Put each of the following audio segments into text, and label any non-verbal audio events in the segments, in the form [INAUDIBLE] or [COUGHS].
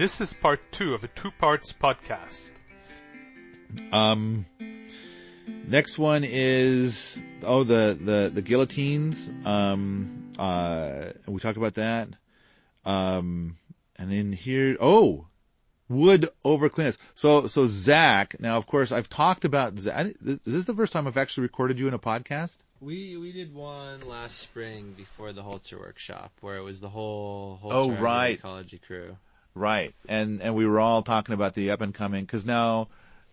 This is part two of a two parts podcast. Um, next one is oh the the the guillotines. Um, uh, we talked about that. Um, and then here oh wood over cleanliness. So so Zach. Now of course I've talked about Zach. Is this the first time I've actually recorded you in a podcast? We we did one last spring before the Holzer workshop where it was the whole Holzer Oh, right. ecology crew. Right. And and we were all talking about the up and coming because now,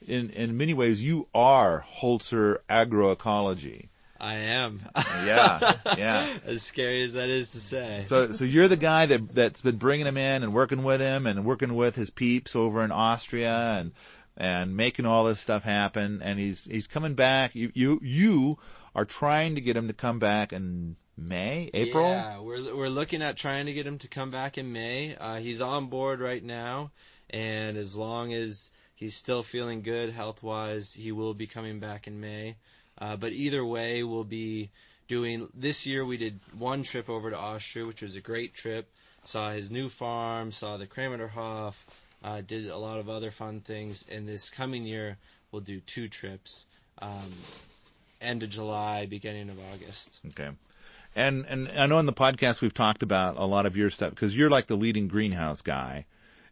in in many ways, you are Holzer agroecology. I am. Yeah, [LAUGHS] yeah. as scary as that is to say. So so you're the guy that that's been bringing him in and working with him and working with his peeps over in Austria and and making all this stuff happen. And he's he's coming back. You you you are trying to get him to come back in May, April. Yeah, we're we're looking at trying to get him to come back in May. Uh, he's on board right now, and as long as he's still feeling good health wise, he will be coming back in May. Uh, but either way, we'll be doing. This year we did one trip over to Austria, which was a great trip. Saw his new farm, saw the Krameterhof, uh, did a lot of other fun things. And this coming year, we'll do two trips. Um, end of July, beginning of August. Okay. And and I know in the podcast we've talked about a lot of your stuff because you're like the leading greenhouse guy,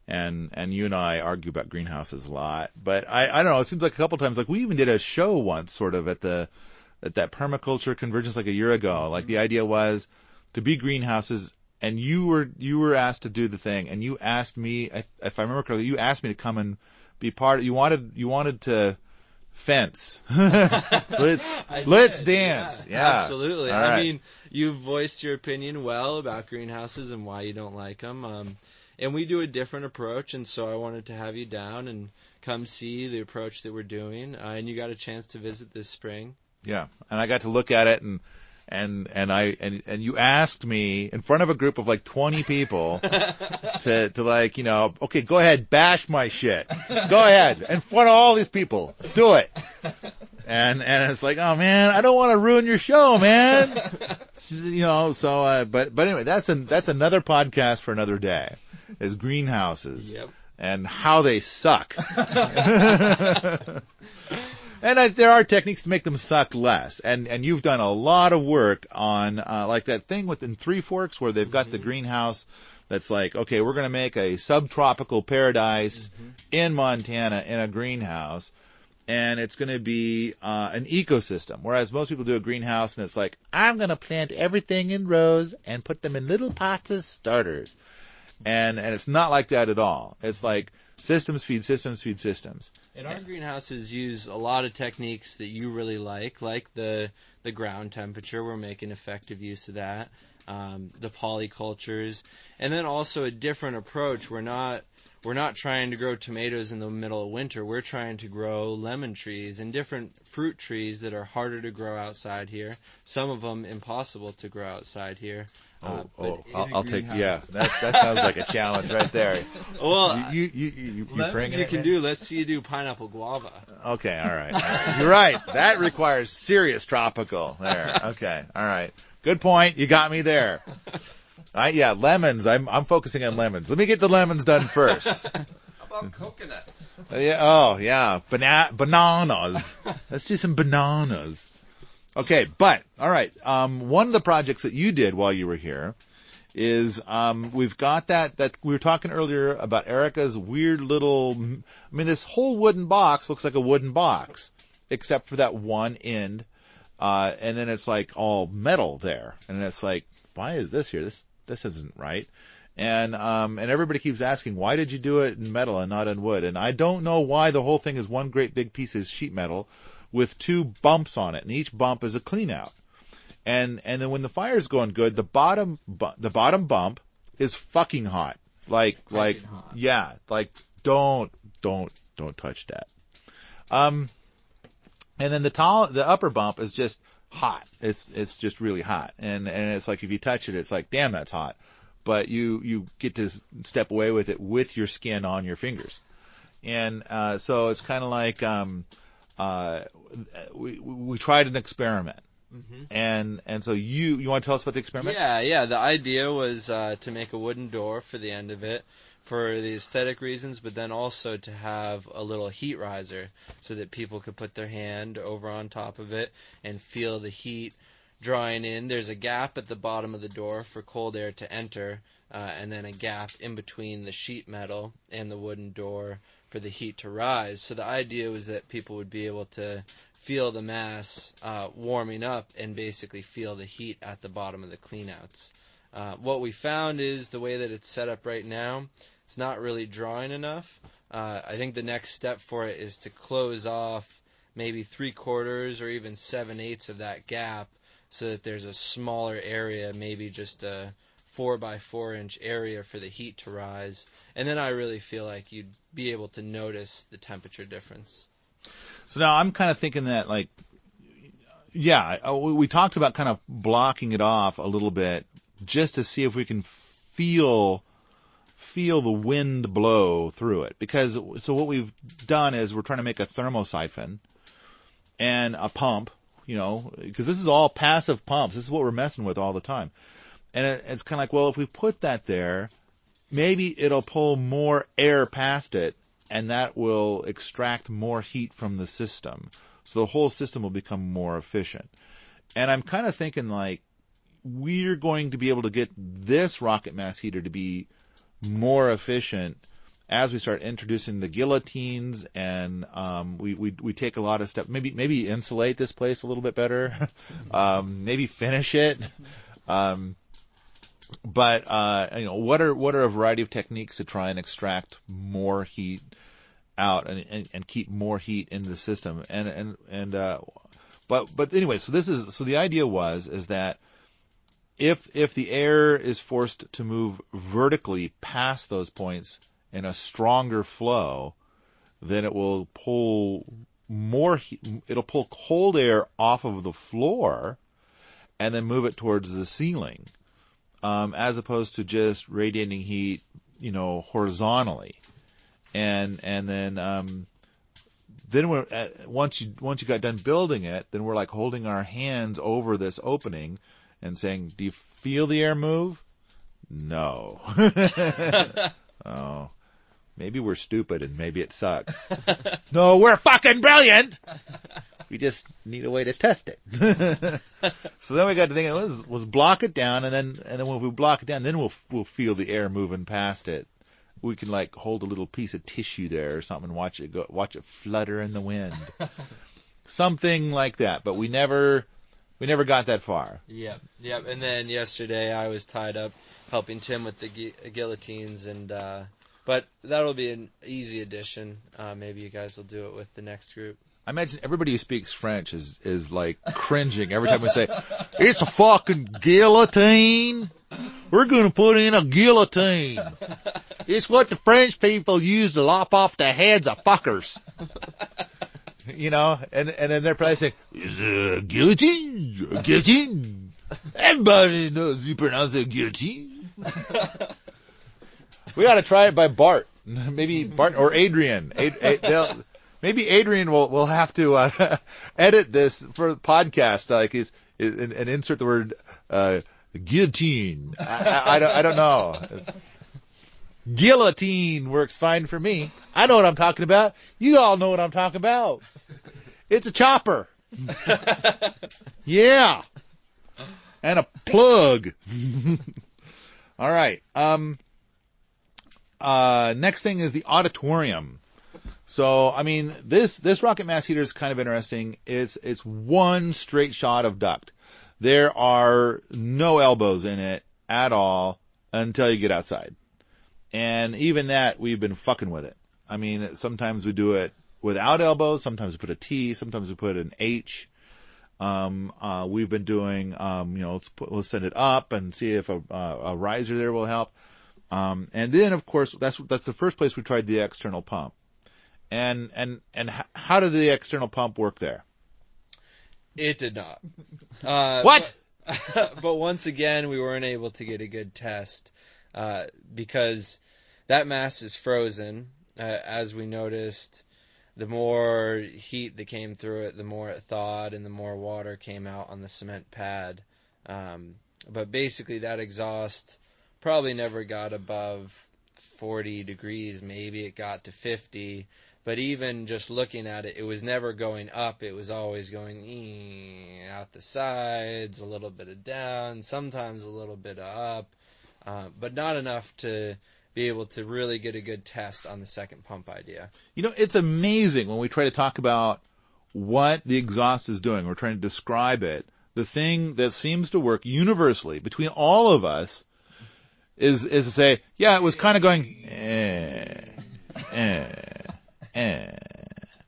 and and you and I argue about greenhouses a lot. But I I don't know. It seems like a couple times like we even did a show once, sort of at the at that permaculture convergence like a year ago. Mm-hmm. Like the idea was to be greenhouses, and you were you were asked to do the thing, and you asked me if if I remember correctly, you asked me to come and be part. You wanted you wanted to fence. [LAUGHS] let's let's dance. Yeah, absolutely. All I mean, you've voiced your opinion well about greenhouses and why you don't like them. Um, and we do a different approach, and so I wanted to have you down and come see the approach that we're doing. Uh, and you got a chance to visit this spring. Yeah, and I got to look at it and and and I and and you asked me in front of a group of like 20 people [LAUGHS] to to like you know okay go ahead bash my shit go ahead in front of all these people do it and and it's like oh man I don't want to ruin your show man you know so uh, but but anyway that's an that's another podcast for another day is greenhouses Yep. and how they suck. [LAUGHS] and I, there are techniques to make them suck less. And and you've done a lot of work on uh, like that thing within Three Forks where they've got the greenhouse that's like okay we're going to make a subtropical paradise in Montana in a greenhouse. And it's going to be uh, an ecosystem, whereas most people do a greenhouse and it's like I'm going to plant everything in rows and put them in little pots as starters and and it's not like that at all. It's like systems feed systems feed systems. And our greenhouses use a lot of techniques that you really like, like the the ground temperature. We're making effective use of that. Um, the polycultures, and then also a different approach. We're not we're not trying to grow tomatoes in the middle of winter. We're trying to grow lemon trees and different fruit trees that are harder to grow outside here. Some of them impossible to grow outside here. Uh, Oh, but oh, I'll, a I'll take yeah. That that sounds like a [LAUGHS] challenge right there. Well, You you you, you, you lemons bringing you can man? do. Let's see you do pineapple guava. Okay, all right, all right. You're right. That requires serious tropical. There. Okay, all right. Good point. You got me there. I, yeah, lemons. I'm I'm focusing on lemons. Let me get the lemons done first. [LAUGHS] How about coconut? Uh, Yeah. Oh, yeah. Bana- bananas. Let's do some bananas. Okay, but all right. Um, one of the projects that you did while you were here is um, we've got that that we were talking earlier about Erica's weird little. I mean, this whole wooden box looks like a wooden box, except for that one end, uh, and then it's like all metal there, and it's like, why is this here? This this isn't right. And um and everybody keeps asking why did you do it in metal and not in wood? And I don't know why the whole thing is one great big piece of sheet metal with two bumps on it, and each bump is a clean out. And and then when the fire's going good, the bottom bu- the bottom bump is fucking hot. Like like hot. yeah, like don't don't don't touch that. Um and then the tall the upper bump is just hot. It's it's just really hot. And and it's like if you touch it it's like damn that's hot. But you you get to step away with it with your skin on your fingers. And uh so it's kind of like um uh we we tried an experiment. And and so you you want to tell us about the experiment? Yeah, yeah. The idea was uh, to make a wooden door for the end of it for the aesthetic reasons, but then also to have a little heat riser so that people could put their hand over on top of it and feel the heat drawing in. There's a gap at the bottom of the door for cold air to enter, uh, and then a gap in between the sheet metal and the wooden door for the heat to rise. So the idea was that people would be able to feel the mass uh, warming up and basically feel the heat at the bottom of the cleanouts. Uh, what we found is the way that it's set up right now, it's not really drawing enough. Uh, I think the next step for it is to close off maybe three quarters or even seven eighths of that gap so that there's a smaller area, maybe just a four by four inch area for the heat to rise. And then I really feel like you'd be able to notice the temperature difference. So now I'm kind of thinking that like, yeah, we talked about kind of blocking it off a little bit just to see if we can feel feel the wind blow through it. Because so what we've done is we're trying to make a thermosiphon and a pump, you know, because this is all passive pumps. This is what we're messing with all the time. And it, it's kind of like, well, if we put that there, maybe it'll pull more air past it and that will extract more heat from the system. So the whole system will become more efficient. And I'm kind of thinking like we're going to be able to get this rocket mass heater to be more efficient as we start introducing the guillotines and um, we, we we take a lot of steps. Maybe maybe insulate this place a little bit better. [LAUGHS] um, maybe finish it. Um, but uh, you know what are what are a variety of techniques to try and extract more heat out and, and, and keep more heat into the system and and and uh, but but anyway so this is so the idea was is that if if the air is forced to move vertically past those points in a stronger flow then it will pull more it'll pull cold air off of the floor and then move it towards the ceiling um, as opposed to just radiating heat you know horizontally. And and then um, then we're at, once you once you got done building it, then we're like holding our hands over this opening and saying, "Do you feel the air move?" No. [LAUGHS] oh, maybe we're stupid and maybe it sucks. [LAUGHS] no, we're fucking brilliant. We just need a way to test it. [LAUGHS] so then we got to think, was was block it down, and then and then when we block it down, then we'll we'll feel the air moving past it we can like hold a little piece of tissue there or something and watch it go, watch it flutter in the wind. something like that. But we never, we never got that far. Yep, yep. And then yesterday I was tied up helping Tim with the gu- guillotines, and uh, but that'll be an easy addition. Uh, maybe you guys will do it with the next group. I imagine everybody who speaks French is is like cringing every time we say, "It's a fucking guillotine." We're going to put in a guillotine. [LAUGHS] It's what the French people use to lop off the heads of fuckers. [LAUGHS] You know, and and then they're probably saying, "Is a guillotine? A guillotine?" [LAUGHS] Everybody knows you pronounce it guillotine. we got to try it by Bart, [LAUGHS] maybe Bart or Adrian. Ad, Ad, maybe Adrian will will have to uh, [LAUGHS] edit this for the podcast, like is and, and insert the word uh, guillotine. I, I, I don't I don't know. It's- guillotine works fine for me. I know what I'm talking about. You all know what I'm talking about. It's a chopper. [LAUGHS] yeah. And a plug. [LAUGHS] all right. Um uh next thing is the auditorium. So, I mean, this this rocket mass heater is kind of interesting. It's it's one straight shot of duct. There are no elbows in it at all until you get outside. And even that, we've been fucking with it. I mean, sometimes we do it without elbows. Sometimes we put a T. Sometimes we put an H. Um, uh, we've been doing, um, you know, let's put, let's send it up and see if a, uh, a riser there will help. Um, and then of course, that's, that's the first place we tried the external pump. And, and, and h- how did the external pump work there? It did not. [LAUGHS] Uh, What? But, [LAUGHS] but once again, we weren't able to get a good test uh, because that mass is frozen. Uh, as we noticed, the more heat that came through it, the more it thawed, and the more water came out on the cement pad. Um, but basically, that exhaust probably never got above 40 degrees, maybe it got to 50. But even just looking at it, it was never going up. It was always going out the sides, a little bit of down, sometimes a little bit of up, uh, but not enough to be able to really get a good test on the second pump idea. You know, it's amazing when we try to talk about what the exhaust is doing. We're trying to describe it. The thing that seems to work universally between all of us is is to say, yeah, it was kind of going, eh, eh, eh.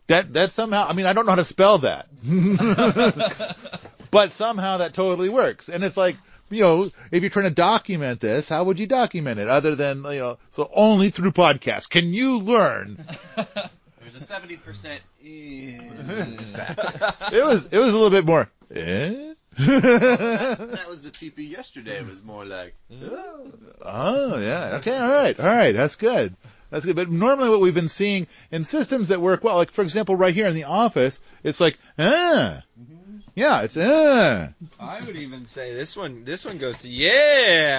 That that somehow, I mean, I don't know how to spell that, [LAUGHS] but somehow that totally works. And it's like, you know, if you're trying to document this, how would you document it other than, you know, so only through podcasts can you learn [LAUGHS] There's a 70% e- it was it was a little bit more. Eh? That was the TP yesterday. It was more like, oh yeah. Okay. All right. All right. That's good. That's good. But normally, what we've been seeing in systems that work well, like for example, right here in the office, it's like ah. Yeah, it's uh. I would even say this one. This one goes to yeah.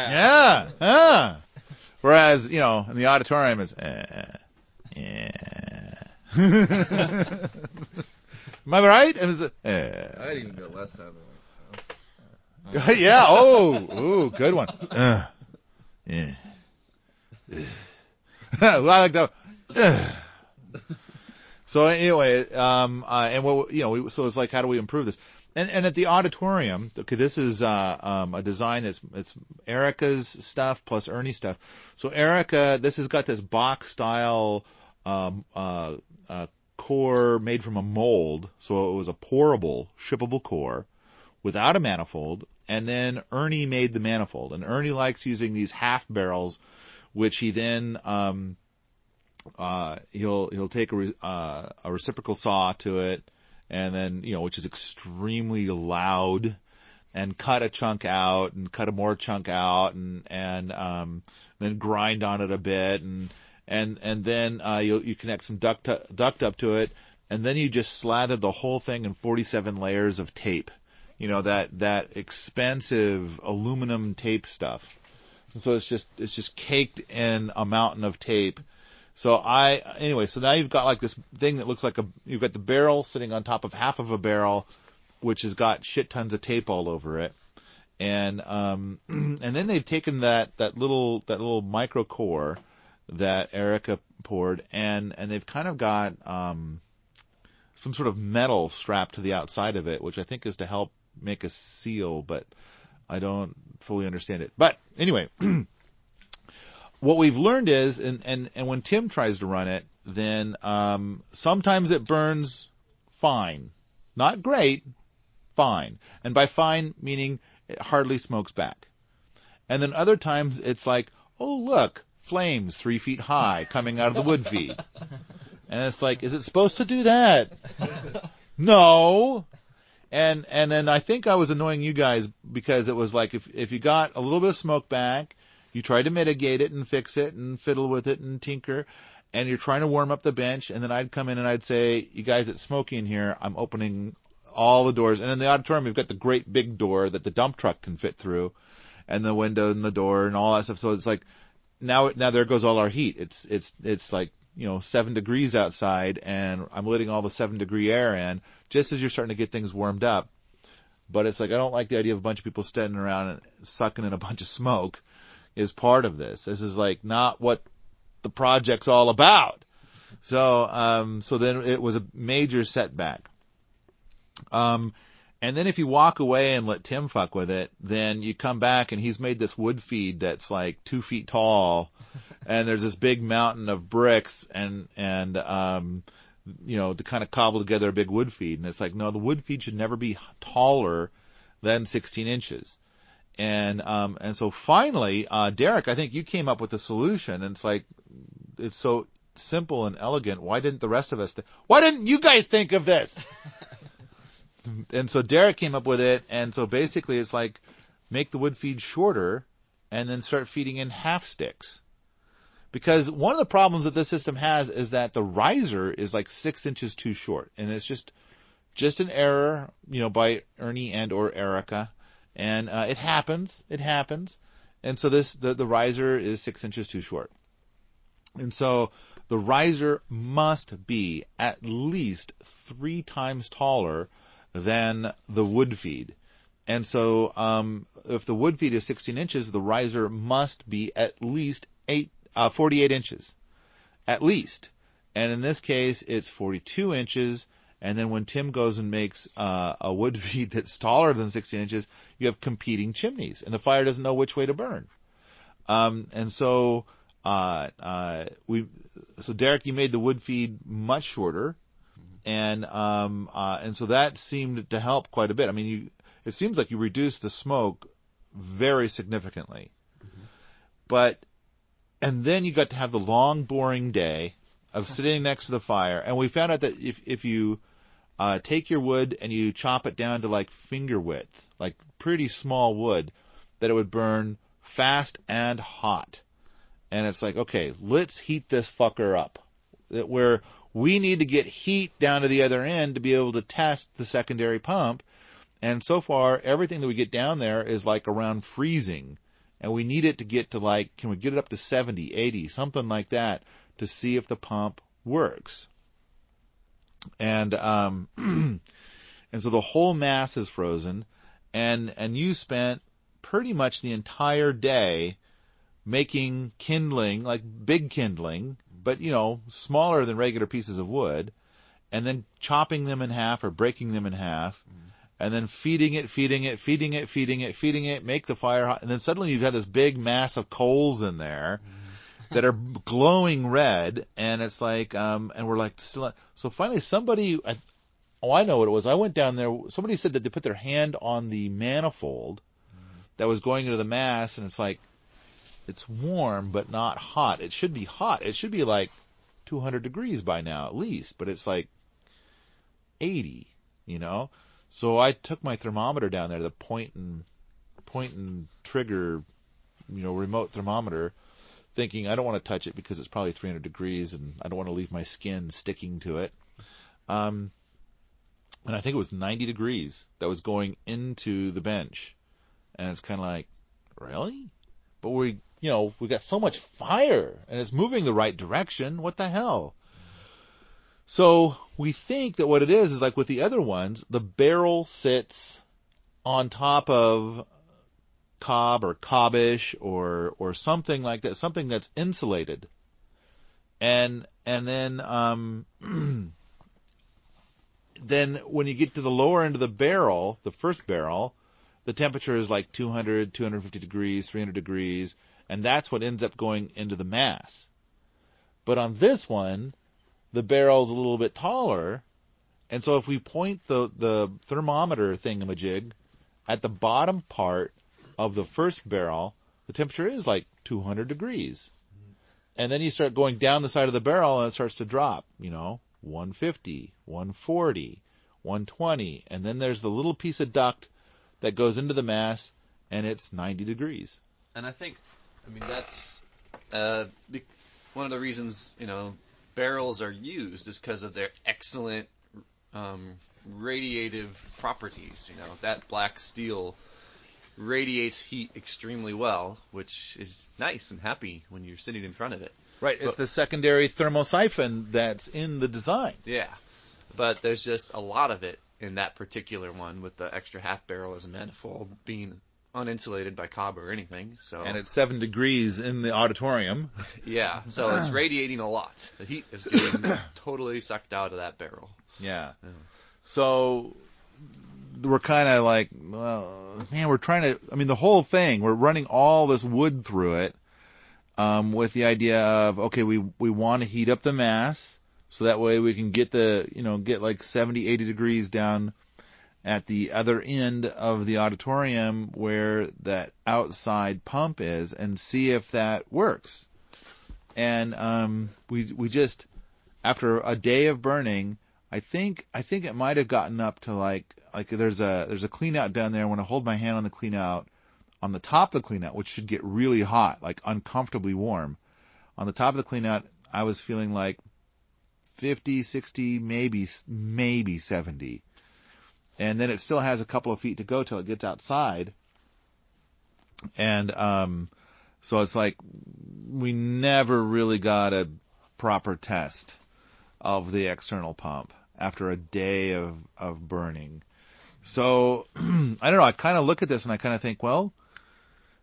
Yeah. Ah. Whereas, you know, in the auditorium is uh, yeah. [LAUGHS] Am I right? It's, uh, I'd even go less time. [LAUGHS] yeah. Oh, ooh, good one. Uh, yeah. [LAUGHS] well, I like that. Uh. So anyway, um, uh, and what you know, we, so it's like, how do we improve this? And and at the auditorium, okay, this is uh, um, a design that's it's Erica's stuff plus Ernie's stuff. So Erica, this has got this box style um, uh, uh, core made from a mold, so it was a pourable, shippable core without a manifold. And then Ernie made the manifold, and Ernie likes using these half barrels, which he then um, uh, he'll he'll take a, re- uh, a reciprocal saw to it, and then you know which is extremely loud, and cut a chunk out, and cut a more chunk out, and and um, then grind on it a bit, and and and then uh, you you connect some duct duct up to it, and then you just slather the whole thing in 47 layers of tape, you know that that expensive aluminum tape stuff. And so it's just it's just caked in a mountain of tape. So I anyway, so now you've got like this thing that looks like a you've got the barrel sitting on top of half of a barrel, which has got shit tons of tape all over it. And um [CLEARS THROAT] and then they've taken that that little that little micro core that Erica poured and and they've kind of got um some sort of metal strapped to the outside of it, which I think is to help make a seal, but I don't fully understand it. But anyway, [CLEARS THROAT] what we've learned is, and, and, and when Tim tries to run it, then um, sometimes it burns fine. Not great, fine. And by fine, meaning it hardly smokes back. And then other times it's like, oh look, flames three feet high coming out of the wood feed. And it's like, is it supposed to do that? no. And and then I think I was annoying you guys because it was like if if you got a little bit of smoke back, you try to mitigate it and fix it and fiddle with it and tinker, and you're trying to warm up the bench, and then I'd come in and I'd say, you guys, it's smoky in here. I'm opening all the doors, and in the auditorium we've got the great big door that the dump truck can fit through, and the window and the door and all that stuff. So it's like now now there goes all our heat. It's it's it's like you know seven degrees outside, and I'm letting all the seven degree air in just as you're starting to get things warmed up. But it's like I don't like the idea of a bunch of people standing around and sucking in a bunch of smoke is part of this. This is like not what the project's all about. So um so then it was a major setback. Um and then if you walk away and let Tim fuck with it, then you come back and he's made this wood feed that's like two feet tall [LAUGHS] and there's this big mountain of bricks and and um you know, to kind of cobble together a big wood feed. And it's like, no, the wood feed should never be taller than 16 inches. And, um, and so finally, uh, Derek, I think you came up with a solution and it's like, it's so simple and elegant. Why didn't the rest of us, th- why didn't you guys think of this? [LAUGHS] and so Derek came up with it. And so basically it's like, make the wood feed shorter and then start feeding in half sticks because one of the problems that this system has is that the riser is like six inches too short, and it's just just an error, you know, by Ernie and or Erica, and uh, it happens, it happens, and so this the the riser is six inches too short, And so the riser must be at least three times taller than the wood feed. And so, um, if the wood feed is 16 inches, the riser must be at least eight, uh, 48 inches. At least. And in this case, it's 42 inches. And then when Tim goes and makes uh, a wood [LAUGHS] feed that's taller than 16 inches, you have competing chimneys, and the fire doesn't know which way to burn. Um, and so, uh, uh, we, so Derek, you made the wood feed much shorter, and um, uh, and so that seemed to help quite a bit. I mean, you, it seems like you reduced the smoke very significantly, but and then you got to have the long, boring day of sitting next to the fire, and we found out that if if you uh, take your wood and you chop it down to like finger width, like pretty small wood, that it would burn fast and hot. And it's like, okay, let's heat this fucker up. That where we need to get heat down to the other end to be able to test the secondary pump. And so far, everything that we get down there is like around freezing. And we need it to get to like, can we get it up to 70, 80, something like that to see if the pump works. And, um, [CLEARS THROAT] and so the whole mass is frozen. And, and you spent pretty much the entire day making kindling, like big kindling, but you know, smaller than regular pieces of wood, and then chopping them in half or breaking them in half, and then feeding it, feeding it, feeding it, feeding it, feeding it, make the fire hot, and then suddenly you've got this big mass of coals in there that are glowing red, and it's like, um, and we're like, still, so finally somebody, I, oh, I know what it was. I went down there. Somebody said that they put their hand on the manifold that was going into the mass, and it's like, it's warm but not hot. It should be hot. It should be like 200 degrees by now at least, but it's like 80, you know? So I took my thermometer down there, the point and, point and trigger, you know, remote thermometer, thinking I don't want to touch it because it's probably 300 degrees and I don't want to leave my skin sticking to it. Um, and I think it was 90 degrees that was going into the bench. And it's kind of like, really? But we, you know, we got so much fire and it's moving the right direction. What the hell? So we think that what it is is like with the other ones, the barrel sits on top of cob or cobbish or or something like that, something that's insulated. And and then um [CLEARS THROAT] then when you get to the lower end of the barrel, the first barrel, the temperature is like 200, 250 degrees, 300 degrees, and that's what ends up going into the mass. But on this one, the barrel's a little bit taller, and so if we point the, the thermometer thingamajig at the bottom part of the first barrel, the temperature is like 200 degrees. And then you start going down the side of the barrel and it starts to drop, you know, 150, 140, 120, and then there's the little piece of duct that goes into the mass and it's 90 degrees. And I think, I mean, that's uh, one of the reasons you know barrels are used is because of their excellent um, radiative properties. You know, that black steel radiates heat extremely well, which is nice and happy when you're sitting in front of it. Right, it's But- the secondary thermosiphon that's in the design. Yeah, but there's just a lot of it in that particular one with the extra half barrel as a manifold being uninsulated by cob or anything. So And it's seven degrees in the auditorium. [LAUGHS] yeah, so it's ah. radiating a lot. The heat is getting [COUGHS] totally sucked out of that barrel. Yeah. Yeah. So we're kind of like, well, man, we're trying to. I mean, the whole thing. We're running all this wood through it, um, with the idea of okay, we we want to heat up the mass so that way we can get the you know get like 70, 80 degrees down at the other end of the auditorium where that outside pump is and see if that works. And um, we we just after a day of burning, I think I think it might have gotten up to like like there's a there's a clean out down there. When I hold my hand on the clean out, on the top of the clean out, which should get really hot, like uncomfortably warm, on the top of the clean out, I was feeling like 50, 60, maybe maybe 70. And then it still has a couple of feet to go till it gets outside. And um So it's like we never really got a proper test of the external pump after a day of, of burning. So [CLEARS THROAT] I don't know. I kind of look at this and I kind of think, well,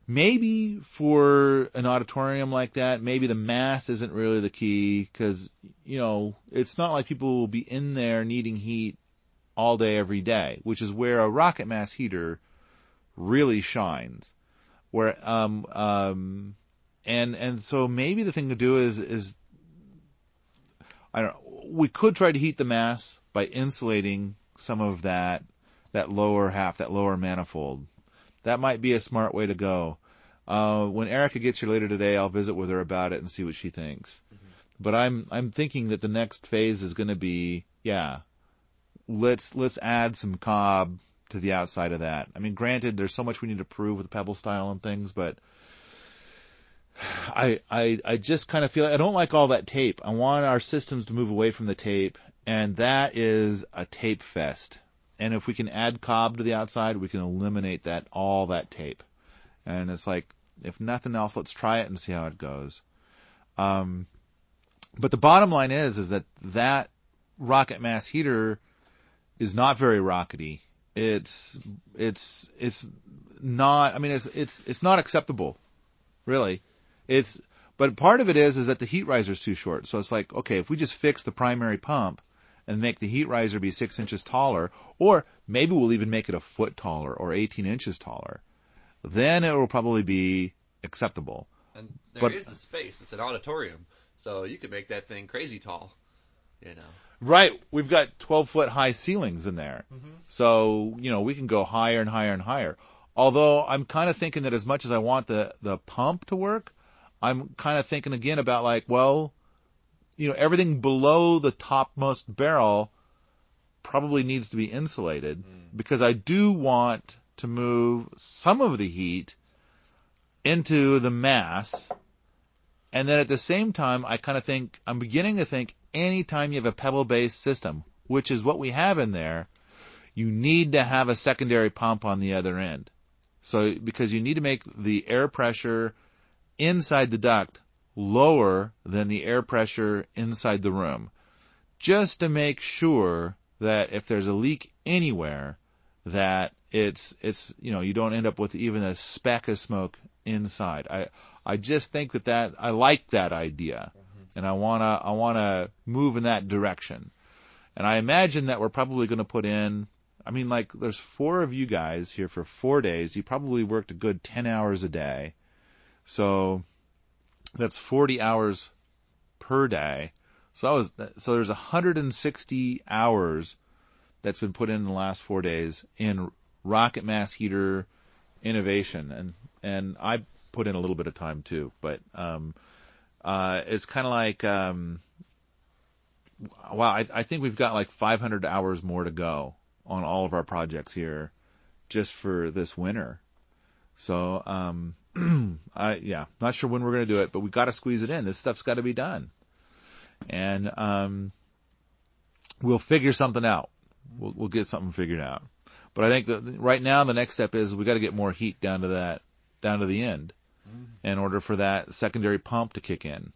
maybe for an auditorium like that, maybe the mass isn't really the key because, you know, it's not like people will be in there needing heat all day every day, which is where a rocket mass heater really shines. Where, um, um, and, and so maybe the thing to do is, is, I don't know, we could try to heat the mass by insulating some of that, that lower half, that lower manifold that might be a smart way to go. Uh, when Erica gets here later today, I'll visit with her about it and see what she thinks. Mm-hmm. But I'm I'm thinking that the next phase is going to be yeah, let's let's add some cob to the outside of that. I mean, granted, there's so much we need to prove with the pebble style and things, but I I I just kind of feel I don't like all that tape. I want our systems to move away from the tape, and that is a tape fest and if we can add cob to the outside, we can eliminate that all that tape. And it's like, if nothing else, let's try it and see how it goes. Um, but the bottom line is, is that that rocket mass heater is not very rockety. It's, it's, it's not, I mean, it's, it's, it's not acceptable. Really. It's, but part of it is, is that the heat riser is too short. So it's like, okay, if we just fix the primary pump, and make the heat riser be six inches taller, or maybe we'll even make it a foot taller or 18 inches taller. Then it will probably be acceptable. And there But- is a space. It's an auditorium, so you could make that thing crazy tall. You know. Right, we've got 12 foot high ceilings in there. Mm-hmm. So, you know, we can go higher and higher and higher. Although I'm kind of thinking that as much as I want the, the pump to work, I'm kind of thinking again about like, well, you know, everything below the topmost barrel probably needs to be insulated mm. because I do want to move some of the heat into the mass. And then at the same time, I kind of think, I'm beginning to think anytime you have a pebble based system, which is what we have in there, you need to have a secondary pump on the other end. So, because you need to make the air pressure inside the duct lower than the air pressure inside the room. Just to make sure that if there's a leak anywhere, that it's, it's, you know, you don't end up with even a speck of smoke inside. I, I just think that that, I like that idea. Mm-hmm. And I wanna, I wanna move in that direction. And I imagine that we're probably gonna put in, I mean like, there's four of you guys here for four days. You probably worked a good 10 hours a day. So, that's 40 hours per day. So that was, so there's 160 hours that's been put in, in the last four days in rocket mass heater innovation. And, and I put in a little bit of time too, but, um, uh, it's kind of like, um, wow, I, I think we've got like 500 hours more to go on all of our projects here just for this winter. So, um, [CLEARS THROAT] I, yeah, not sure when we're going to do it, but we got to squeeze it in. This stuff's got to be done. And, um, we'll figure something out. We'll, we'll get something figured out. But I think that right now the next step is we got to get more heat down to that, down to the end in order for that secondary pump to kick in.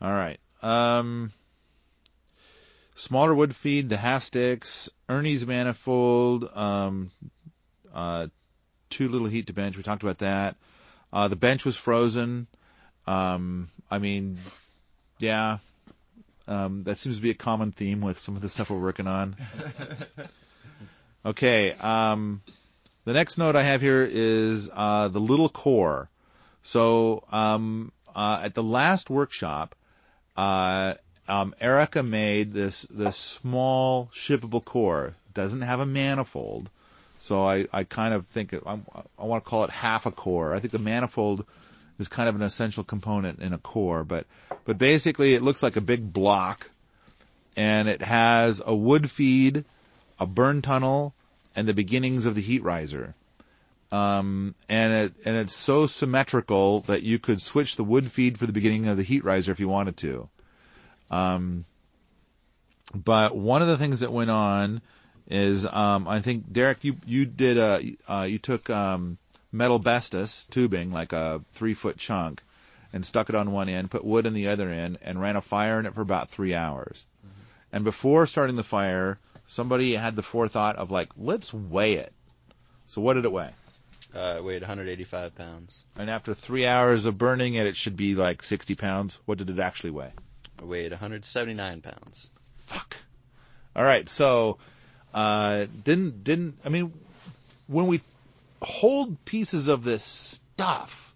All right. Um, smaller wood feed, the half sticks, Ernie's manifold, um, uh, too little heat to bench. We talked about that. Uh, the bench was frozen. Um, I mean, yeah, um, that seems to be a common theme with some of the stuff we're working on. [LAUGHS] Okay, um, the next note I have here is uh, the little core. So um, uh, at the last workshop, uh, um, Erica made this this small shippable core. Doesn't have a manifold, so I, I kind of think it, I, I want to call it half a core. I think the manifold is kind of an essential component in a core, but but basically it looks like a big block, and it has a wood feed, a burn tunnel, and the beginnings of the heat riser. Um, and it and it's so symmetrical that you could switch the wood feed for the beginning of the heat riser if you wanted to. Um, but one of the things that went on is um, I think Derek, you you did uh, uh, you took um, Metalbestos tubing, like a three foot chunk, and stuck it on one end, put wood in the other end, and ran a fire in it for about three hours. And before starting the fire, somebody had the forethought of like, let's weigh it. So what did it weigh? Uh, it weighed 185 pounds. And after three hours of burning it, it should be like 60 pounds. What did it actually weigh? It weighed 179 pounds. Fuck. All right. So, uh, didn't didn't I mean, when we hold pieces of this stuff,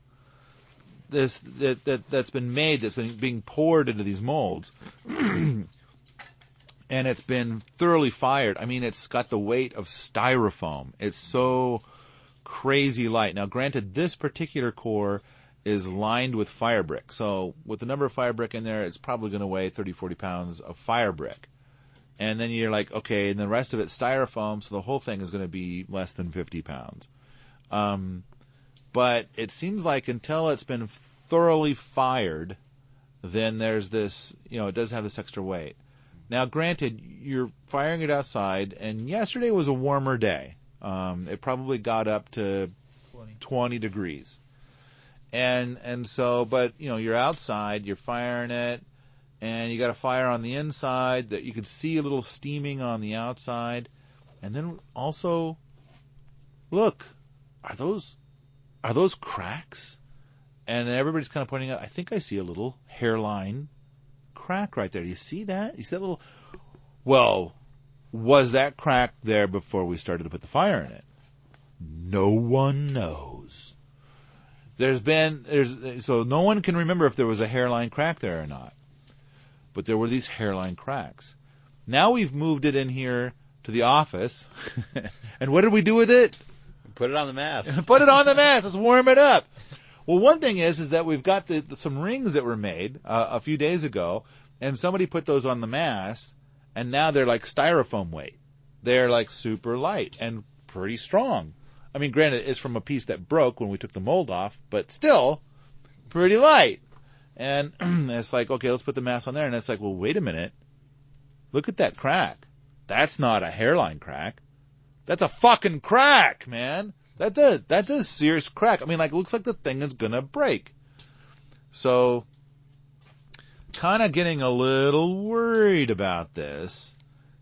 this that that that's been made, that's been being poured into these molds, [CLEARS THROAT] and it's been thoroughly fired. I mean, it's got the weight of styrofoam. It's so crazy light. Now, granted, this particular core is lined with fire brick. So with the number of fire brick in there, it's probably going to weigh 30, 40 pounds of fire brick. And then you're like, okay, and the rest of it's styrofoam, so the whole thing is going to be less than 50 pounds. Um, but it seems like until it's been thoroughly fired, then there's this, you know, it does have this extra weight. Now, granted, you're firing it outside, and yesterday was a warmer day. Um, it probably got up to 20. 20 degrees. And and so, but you know, you're outside, you're firing it, and you got a fire on the inside that you can see a little steaming on the outside, and then also, look, are those are those cracks? And everybody's kind of pointing out. I think I see a little hairline crack right there. Do you see that? You see that little? Well, was that crack there before we started to put the fire in it? No one knows. There's been there's so no one can remember if there was a hairline crack there or not. But there were these hairline cracks. Now we've moved it in here to the office. [LAUGHS] and what did we do with it? Put it on the mass. [LAUGHS] Put it on the mass. Let's warm it up. Well, one thing is, is that we've got the, the some rings that were made uh, a few days ago, and somebody put those on the mass, and now they're like styrofoam weight. They're like super light and pretty strong. I mean, granted, it's from a piece that broke when we took the mold off, but still pretty light. And [CLEARS THROAT] it's like, okay, let's put the mast on there, and it's like, well, wait a minute. Look at that crack. That's not a hairline crack. That's a fucking crack, man. That's a that's a serious crack. I mean, like, it looks like the thing is gonna break. So, kind of getting a little worried about this.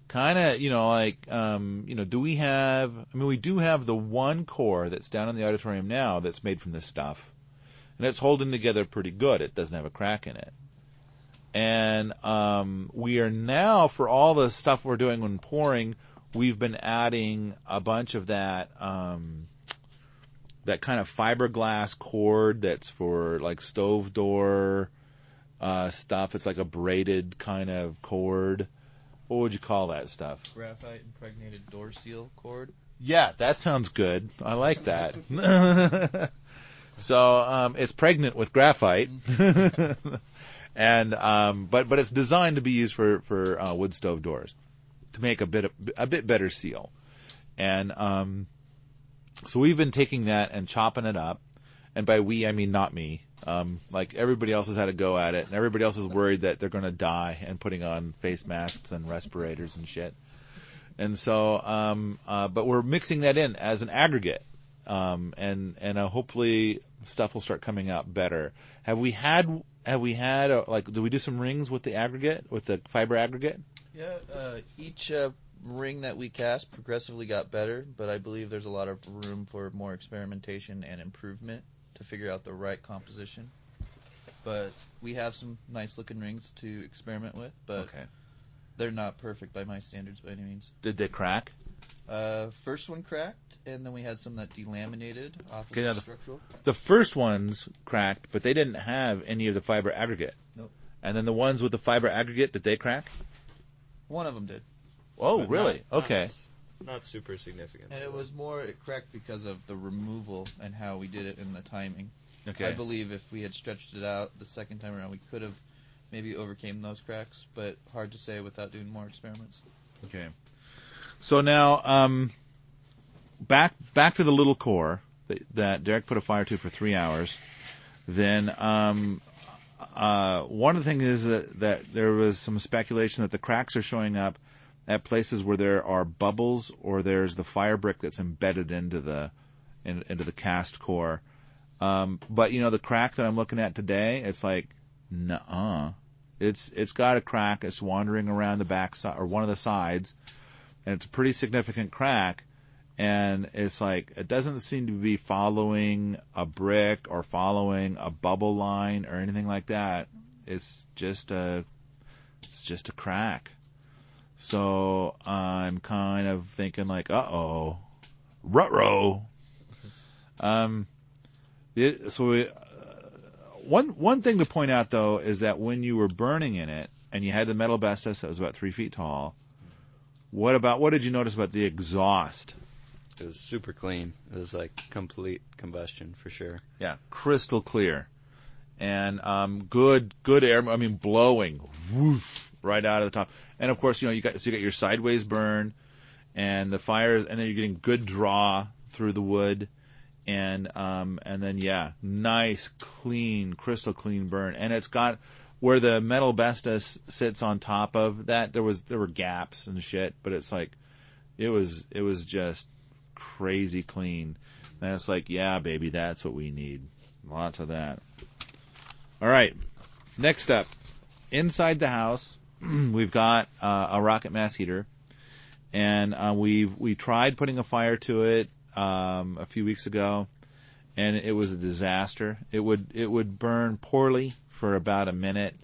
Kind of, you know, like, um, you know, do we have? I mean, we do have the one core that's down in the auditorium now that's made from this stuff, and it's holding together pretty good. It doesn't have a crack in it. And um, we are now, for all the stuff we're doing when pouring, we've been adding a bunch of that um, that kind of fiberglass cord that's for like stove door uh, stuff. It's like a braided kind of cord. What would you call that stuff? Graphite impregnated door seal cord. Yeah, that sounds good. I like that. [LAUGHS] so um, it's pregnant with graphite, [LAUGHS] and um, but but it's designed to be used for for uh, wood stove doors to make a bit a bit better seal, and um, so we've been taking that and chopping it up, and by we I mean not me. Um, like everybody else has had a go at it, and everybody else is worried that they're going to die and putting on face masks and respirators and shit. And so, um, uh, but we're mixing that in as an aggregate, um, and and uh, hopefully stuff will start coming out better. Have we had have we had uh, like do we do some rings with the aggregate with the fiber aggregate? Yeah, uh, each uh, ring that we cast progressively got better, but I believe there's a lot of room for more experimentation and improvement to figure out the right composition. But we have some nice looking rings to experiment with, but Okay. they're not perfect by my standards by any means. Did they crack? Uh, first one cracked, and then we had some that delaminated off of Okay, the the- structural. The first ones cracked, but they didn't have any of the fiber aggregate. Nope. And then the ones with the fiber aggregate, did they crack? One of them did, Oh, But really? not- okay. Not, not super significant. and it was more it cracked because of the removal and how we did it and the timing. Okay. I believe if we had stretched it out the second time around, we could have maybe overcame those cracks, but hard to say without doing more experiments. Okay. So now, um, back back to the little core that, that Derek put a fire to for three hours. Then, um, uh, one of the things is that, that there was some speculation that the cracks are showing up at places where there are bubbles or there's the fire brick that's embedded into the in, into the cast core. Um, but you know, the crack that I'm looking at today, it's like, nuh-uh. It's, it's got a crack. It's wandering around the back side or one of the sides and it's a pretty significant crack. And it's like, it doesn't seem to be following a brick or following a bubble line or anything like that. It's just a, it's just a crack. So I'm kind of thinking like, uh oh, rut Um, so we, uh, one one thing to point out though is that when you were burning in it and you had the Metalbestos that was about three feet tall, what about what did you notice about the exhaust? It was super clean. It was like complete combustion for sure. Yeah, crystal clear, and um, good good air. I mean, blowing woof right out of the top. And of course, you know you got so you got your sideways burn, and the fires, and then you're getting good draw through the wood, and um, and then yeah, nice clean crystal clean burn, and it's got where the Metalbestos sits on top of that. There was there were gaps and shit, but it's like it was it was just crazy clean. And it's like, yeah, baby, that's what we need. Lots of that. All right. Next up, inside the house, [CLEARS THROAT] we've got uh, a rocket mass heater, and uh, we we tried putting a fire to it um, a few weeks ago, and it was a disaster. It would it would burn poorly for about a minute,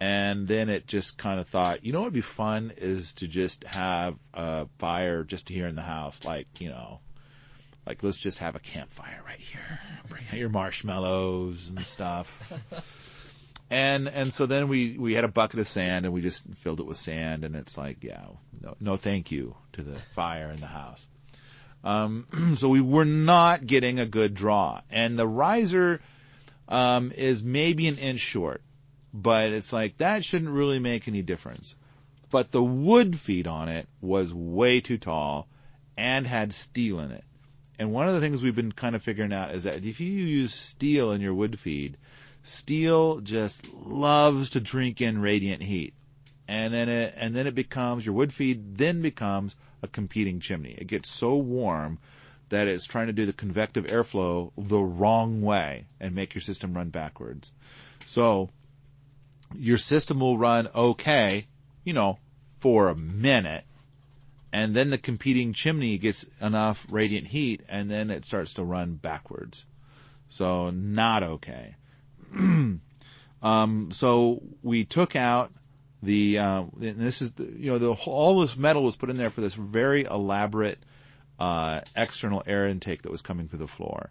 and then it just kind of thought, you know, what would be fun is to just have a fire just here in the house, like you know, like let's just have a campfire right here. Bring out your marshmallows and stuff. [LAUGHS] and and so then we we had a bucket of sand and we just filled it with sand and it's like yeah no no thank you to the fire in the house. Um, [CLEARS THROAT] so we were not getting a good draw and the riser um, is maybe an inch short, but it's like that shouldn't really make any difference. But the wood feed on it was way too tall and had steel in it. And one of the things we've been kind of figuring out is that if you use steel in your wood feed, steel just loves to drink in radiant heat. And then it, and then it becomes, your wood feed then becomes a competing chimney. It gets so warm that it's trying to do the convective airflow the wrong way and make your system run backwards. So your system will run okay, you know, for a minute, and then the competing chimney gets enough radiant heat, and then it starts to run backwards. So not okay. [CLEARS THROAT] um, so we took out the, uh, this is, the, you know, the, all this metal was put in there for this very elaborate uh, external air intake that was coming through the floor.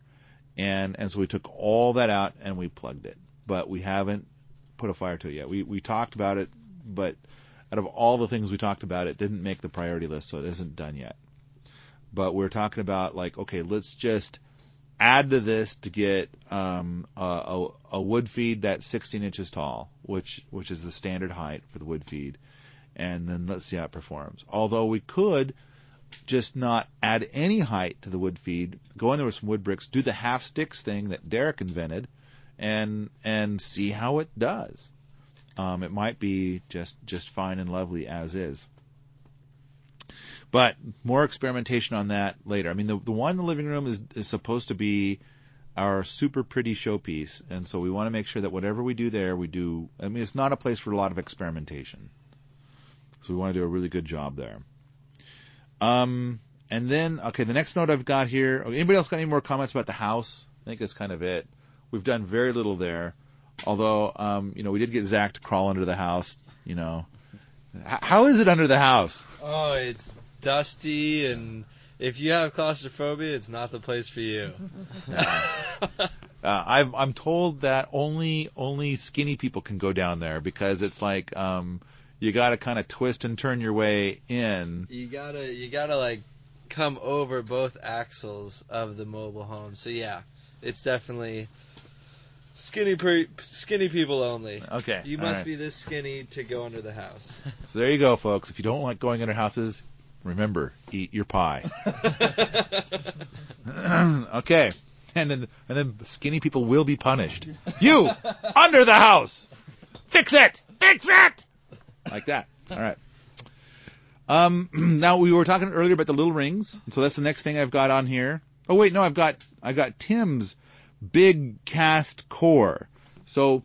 And, and so we took all that out and we plugged it. But we haven't put a fire to it yet. We, we talked about it, but out of all the things we talked about, it didn't make the priority list, so it isn't done yet. But we're talking about like, okay, let's just add to this to get um, a, a, a wood feed that's 16 inches tall, which which is the standard height for the wood feed, and then let's see how it performs. Although we could just not add any height to the wood feed, go in there with some wood bricks, do the half sticks thing that Derek invented, and and see how it does. Um, it might be just just fine and lovely as is. But more experimentation on that later. I mean, the the one in the living room is is supposed to be our super pretty showpiece, and so we want to make sure that whatever we do there, we do. I mean, it's not a place for a lot of experimentation, so we want to do a really good job there. Um, and then, okay, the next note I've got here. Anybody else got any more comments about the house? I think that's kind of it. We've done very little there. Although, um, you know, we did get Zach to crawl under the house, you know. H- how is it under the house? Oh, it's dusty, and if you have claustrophobia, it's not the place for you. [LAUGHS] Uh, I've, I'm told that only, only skinny people can go down there because it's like, um, you gotta kind of twist and turn your way in. you gotta, you gotta like come over both axles of the mobile home. So yeah, it's definitely skinny, pre- skinny people only. Okay. You must right. be this skinny to go under the house. [LAUGHS] So there you go, folks. If you don't like going under houses, remember, eat your pie. [LAUGHS] [CLEARS THROAT] okay. And then, and then skinny people will be punished. You! under the house! Fix it! Fix it! Like that. Alright. Um, [CLEARS THROAT] now we were talking earlier about the little rings, so that's the next thing I've got on here. Oh wait, no, I've got I've got Tim's big cast core. So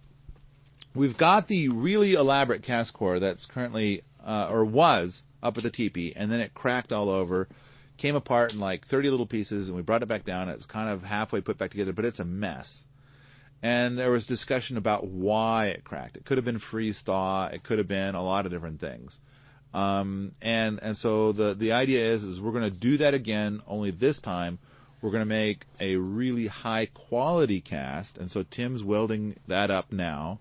we've got the really elaborate cast core that's currently uh, or was up at the teepee, and then it cracked all over, came apart in like 30 little pieces, and we brought it back down. It's kind of halfway put back together, but it's a mess. And there was discussion about why it cracked. It could have been freeze thaw. It could have been a lot of different things. Um, and and so the the idea is is we're going to do that again. Only this time we're going to make a really high quality cast. And so Tim's welding that up now,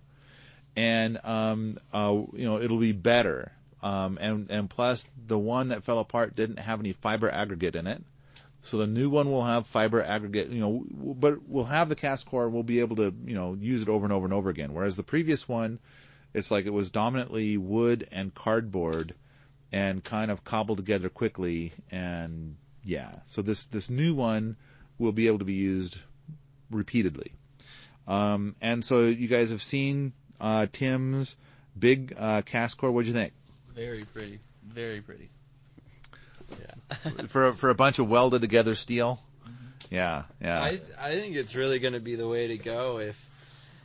and um, uh, you know it'll be better. Um, and and plus the one that fell apart didn't have any fiber aggregate in it. So the new one will have fiber aggregate, you know, but we'll have the cast core. We'll be able to, you know, use it over and over and over again. Whereas the previous one, it's like it was dominantly wood and cardboard, and kind of cobbled together quickly. And yeah, so this this new one will be able to be used repeatedly. Um, and so you guys have seen uh, Tim's big uh, cast core. What'd you think? Very pretty. Very pretty. For a, for a bunch of welded together steel. Mm-hmm. Yeah, yeah. I I think it's really going to be the way to go if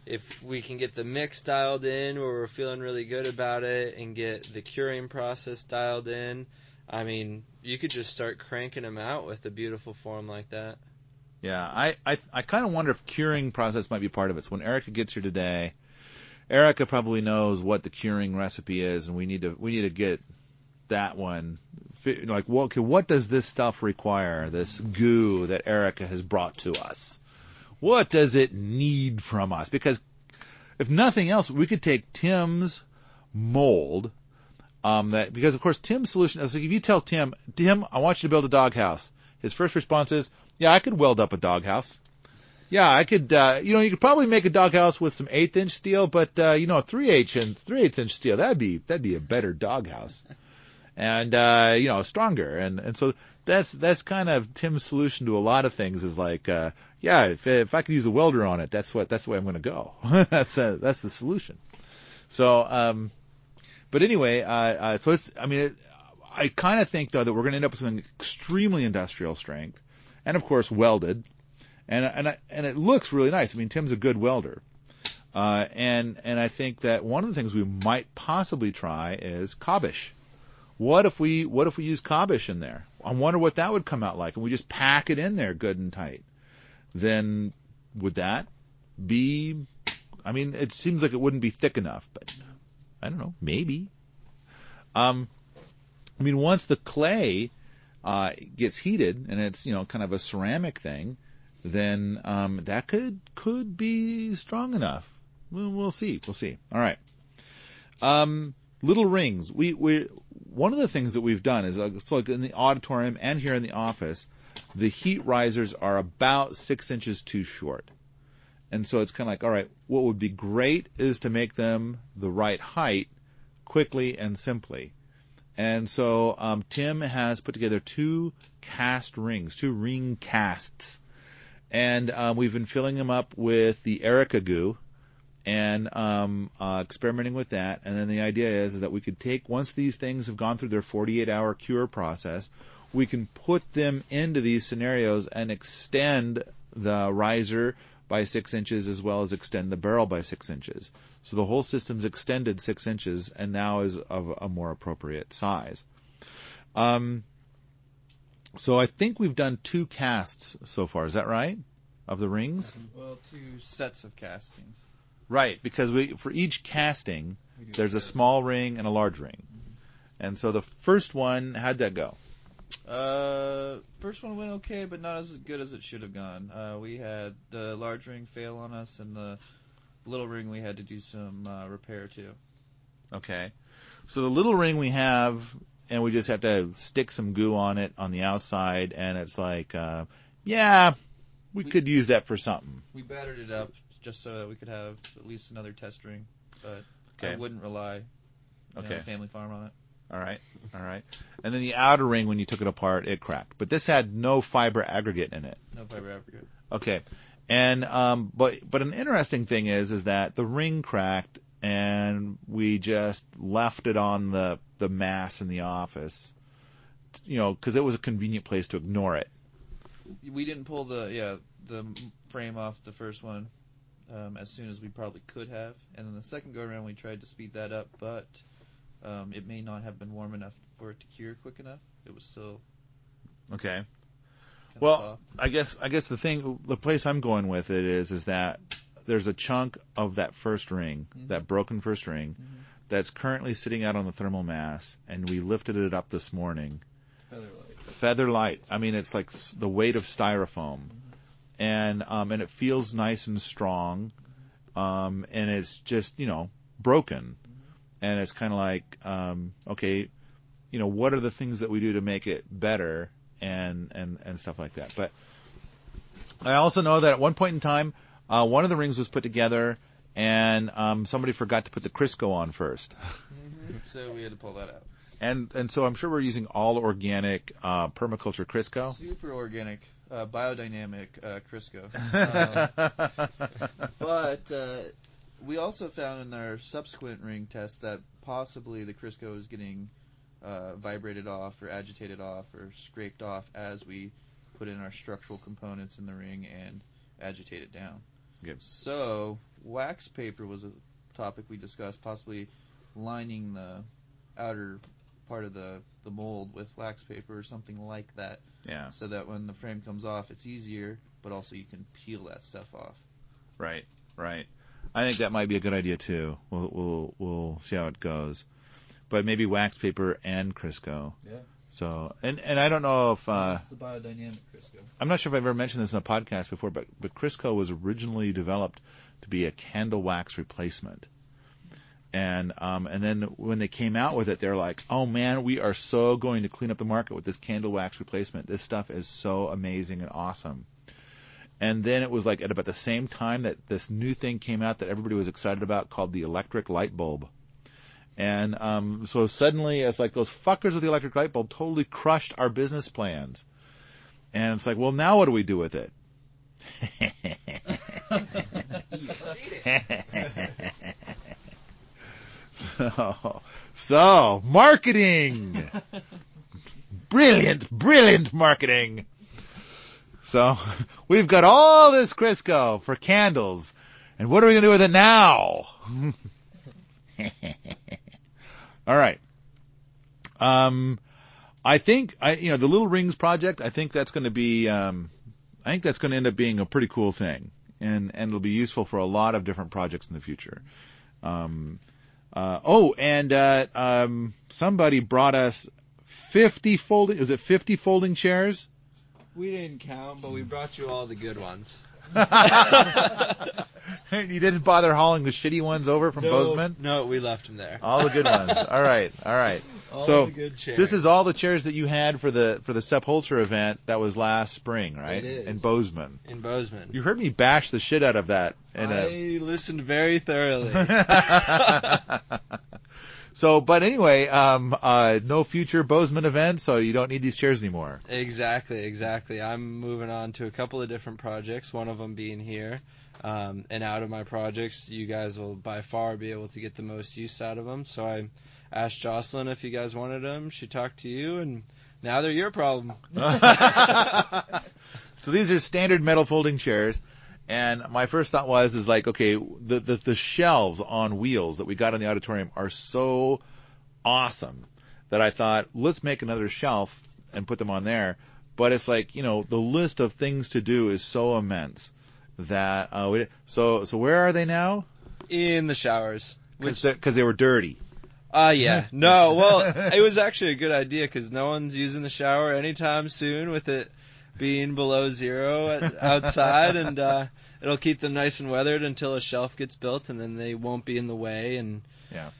if we can get the mix dialed in where we're feeling really good about it and get the curing process dialed in. I mean, you could just start cranking them out with a beautiful form like that. Yeah, I I, I kind of wonder if curing process might be part of it. So when Erica gets here today, Erica probably knows what the curing recipe is, and we need to we need to get that one. Like, well, okay, what does this stuff require? This goo that Erica has brought to us. What does it need from us? Because if nothing else, we could take Tim's mold. Um, that because of course Tim's solution is like if you tell Tim, Tim, I want you to build a doghouse. His first response is, Yeah, I could weld up a doghouse. Yeah, I could. Uh, you know, you could probably make a doghouse with some eighth inch steel, but uh, you know, three eighth and three inch steel that'd be that'd be a better doghouse, and uh, you know, stronger. And and so that's that's kind of Tim's solution to a lot of things is like, uh, yeah, if if I could use a welder on it, that's what that's the way I'm going to go. [LAUGHS] that's uh, that's the solution. So, um, but anyway, uh, uh, so it's I mean, it, I kind of think though that we're going to end up with something extremely industrial strength, and of course welded and and I, and it looks really nice. I mean, Tim's a good welder, uh, and and I think that one of the things we might possibly try is Kabish. What if we what if we use Kabish in there? I wonder what that would come out like, and we just pack it in there good and tight. Then would that be? I mean, it seems like it wouldn't be thick enough, but I don't know, maybe. Um, I mean, once the clay uh, gets heated and it's you know kind of a ceramic thing then um, that could could be strong enough. We'll, we'll see. We'll see. All right. Um, little rings. We we one of the things that we've done is uh, so like in the auditorium and here in the office, the heat risers are about six inches too short, and so it's kind of like all right. What would be great is to make them the right height quickly and simply. And so um, Tim has put together two cast rings, two ring casts and um, we've been filling them up with the Erica goo and um, uh, experimenting with that. And then the idea is, is that we could take once these things have gone through their 48 hour cure process, we can put them into these scenarios and extend the riser by six inches as well as extend the barrel by six inches. So the whole system's extended six inches and now is of a more appropriate size. Um, so I think we've done two casts so far. Is that right? Of the rings? Well, two sets of castings. Right, because we for each casting there's a small ring and a large ring. And so the first one, how'd that go? Uh, first one went okay, but not as good as it should have gone. Uh, we had the large ring fail on us, and the little ring we had to do some uh, repair to. Okay. So the little ring we have, and we just have to stick some goo on it on the outside, and it's like, uh, yeah, we We- could use that for something. We battered it up just so that we could have at least another test ring, but I wouldn't rely know, Okay. on Family Farm on it. All right. All right. And then the outer ring, when you took it apart, it cracked. But this had no fiber aggregate in it. No fiber aggregate. Okay. And um but but an interesting thing is is that the ring cracked and we just left it on the the mass in the office. You know, cuz it was a convenient place to ignore it. we didn't pull the yeah the frame off the first one um, as soon as we probably could have, and then the second go around we tried to speed that up, but um, it may not have been warm enough for it to cure quick enough. It was still Okay. Well, soft. I guess I guess the thing the place I'm going with it is is that there's a chunk of that first ring, Mhm. that broken first ring, Mhm. that's currently sitting out on the thermal mass, and we lifted it up this morning. Featherlight. Feather light. I mean, it's like the weight of styrofoam, and um, and it feels nice and strong, um, and it's just you know broken, and it's kind of like um, okay, you know what are the things that we do to make it better and and and stuff like that. But I also know that at one point in time, uh, one of the rings was put together, and um, somebody forgot to put the Crisco on first. [LAUGHS] So we had to pull that out. And and so I'm sure we're using all organic uh, permaculture Crisco. Super organic, uh, biodynamic uh, Crisco. [LAUGHS] Um, but uh, we also found in our subsequent ring test that possibly the Crisco is getting uh, vibrated off or agitated off or scraped off as we put in our structural components in the ring and agitate it down. Good. So wax paper was a topic we discussed, possibly lining the outer part of the, the mold with wax paper or something like that yeah, so that when the frame comes off, it's easier, but also you can peel that stuff off. right, right. I think that might be a good idea too. We'll we'll we'll see how it goes. But maybe wax paper and Crisco. Yeah. So and and I don't know if uh, the biodynamic Crisco. I'm not sure if I've ever mentioned this in a podcast before, but but Crisco was originally developed to be a candle wax replacement. And um and then when they came out with it, they're like, "Oh man, we are so going to clean up the market with this candle wax replacement. This stuff is so amazing and awesome." And then it was like at about the same time that this new thing came out that everybody was excited about called the electric light bulb. And um so suddenly it's like those fuckers with the electric light bulb totally crushed our business plans. And it's like, well, now what do we do with it? [LAUGHS] [LAUGHS] [LAUGHS] [LAUGHS] so, marketing! brilliant, brilliant marketing! So, [LAUGHS] we've got all this Crisco for candles, and what are we gonna do with it now? [LAUGHS] Alright. Um, I think I you know the Little Rings project. I think that's going to be um, I think that's going to end up being a pretty cool thing, and and it'll be useful for a lot of different projects in the future. Um, uh, oh, and uh, um, somebody brought us fifty folding. Is it fifty folding chairs? We didn't count, but we brought you all the good ones. [LAUGHS] you didn't bother hauling the shitty ones over from no, Bozeman. No, we left them there. All the good ones. [LAUGHS] All right, all right. All so, the good chairs. This is all the chairs that you had for the for the Sepp Holzer event that was last spring, right? It is. In Bozeman. in Bozeman. You heard me bash the shit out of that. In I a... listened very thoroughly. [LAUGHS] so, but anyway, um, uh, no future Bozeman events, so you don't need these chairs anymore. Exactly, exactly. I'm moving on to a couple of different projects, one of them being here. Um, and out of my projects, you guys will by far be able to get the most use out of them. So I asked Jocelyn if you guys wanted them. She talked to you, and now they're your problem. [LAUGHS] [LAUGHS] so these are standard metal folding chairs. And my first thought was, is like, okay, the, the, the shelves on wheels that we got in the auditorium are so awesome that I thought, let's make another shelf and put them on there. But it's like, you know, the list of things to do is so immense that, uh, we, so, so where are they now? In the showers. Cause, they- cause they were dirty. Uh, yeah. No, well, it was actually a good idea because no one's using the shower anytime soon with it being below zero at, outside, and uh, it'll keep them nice and weathered until a shelf gets built, and then they won't be in the way. And Yeah.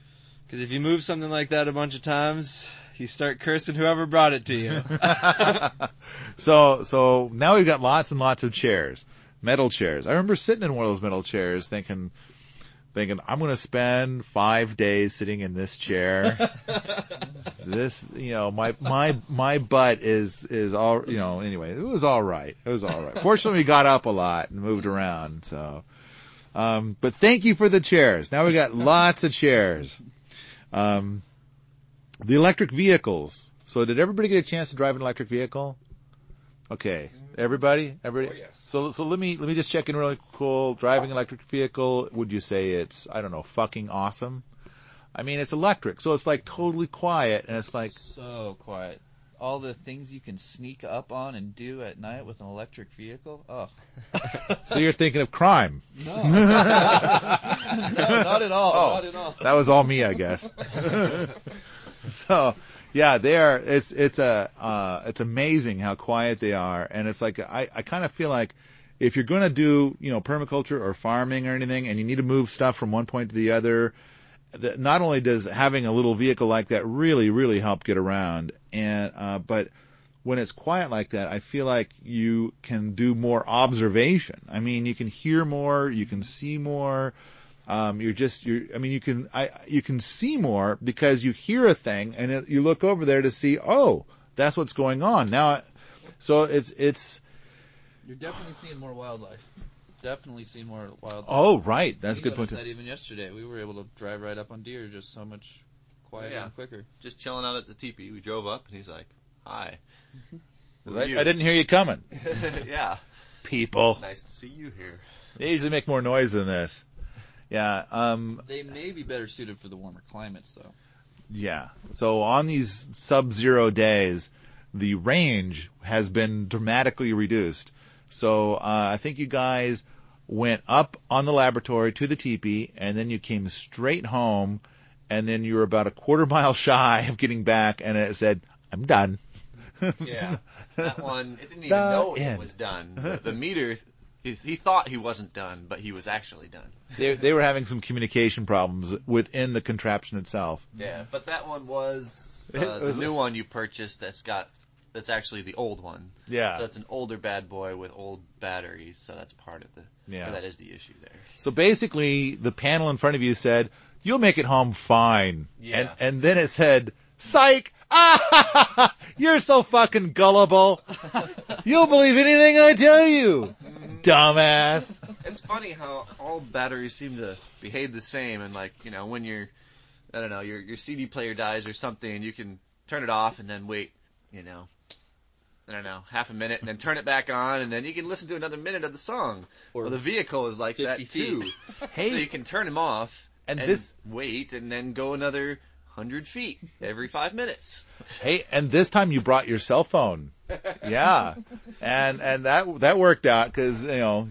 because if you move something like that a bunch of times, you start cursing whoever brought it to you. [LAUGHS] so, so now we've got lots and lots of chairs, metal chairs. I remember sitting in one of those metal chairs thinking, thinking, I'm going to spend five days sitting in this chair. [LAUGHS] this, you know, my, my, my butt is, is all, you know, anyway, it was all right. It was all right. Fortunately, we got up a lot and moved around. So, um, but thank you for the chairs. Now we got lots of chairs. Um, the electric vehicles. So did everybody get a chance to drive an electric vehicle? Okay, everybody, everybody. Oh, yes. So so let me let me just check in really cool. Driving electric vehicle. Would you say it's I don't know fucking awesome? I mean it's electric, so it's like totally quiet, and it's like so quiet. All the things you can sneak up on and do at night with an electric vehicle. Oh [LAUGHS] so you're thinking of crime. no, [LAUGHS] no, not at all. Oh. Not at all. That was all me, I guess. [LAUGHS] so, yeah, they are. It's it's a uh, it's amazing how quiet they are, and it's like I I kind of feel like if you're going to do you know permaculture or farming or anything, and you need to move stuff from one point to the other, that not only does having a little vehicle like that really really help get around, and uh, but when it's quiet like that, I feel like you can do more observation. I mean, you can hear more, you can see more. Um, you're just, you're, I mean, you can, I, you can see more because you hear a thing and it, you look over there to see, oh, that's what's going on. Now, so it's, it's, You're definitely seeing more wildlife. Definitely seeing more wildlife. oh, right. That's a good point. That even yesterday, we were able to drive right up on deer just so much quieter Yeah. and quicker. Just chilling out at the teepee. We drove up, and he's like, "Hi." [LAUGHS] I. I didn't hear you coming. [LAUGHS] yeah. People. Nice to see you here. They usually make more noise than this. Yeah. Um, They may be better suited for the warmer climates, though. Yeah. So on these sub-zero days, the range has been dramatically reduced. So uh, I think you guys went up on the laboratory to the teepee, and then you came straight home, and then you were about a quarter [LAUGHS] mile shy of getting back, and it said, "I'm done." Yeah. [LAUGHS] That one, it didn't even The know end. it was done. The, the meter, he, he thought he wasn't done, but he was actually done. [LAUGHS] they they were having some communication problems within the contraption itself. Yeah, but that one was, [LAUGHS] uh, was- the new one you purchased that's got, that's actually the old one. Yeah. So it's an older bad boy with old batteries, so that's part of the, Yeah. that is the issue there. So basically, the panel in front of you said, "You'll make it home fine," Yeah. and and then it said, "Psych! Ah, [LAUGHS] you're so fucking gullible. You'll believe anything I tell you, dumbass." It's funny how all batteries seem to behave the same, and like you know when your, I don't know, your your CD player dies or something, you can turn it off and then wait, you know, I don't know, half a minute, and then turn it back on, and then you can listen to another minute of the song. Or well, the vehicle is like that too. feet. [LAUGHS] So you can turn them off and and this, wait, and then go another hundred feet every five minutes. hey, and this time you brought your cell phone. [LAUGHS] Yeah, and and that that worked out because you know.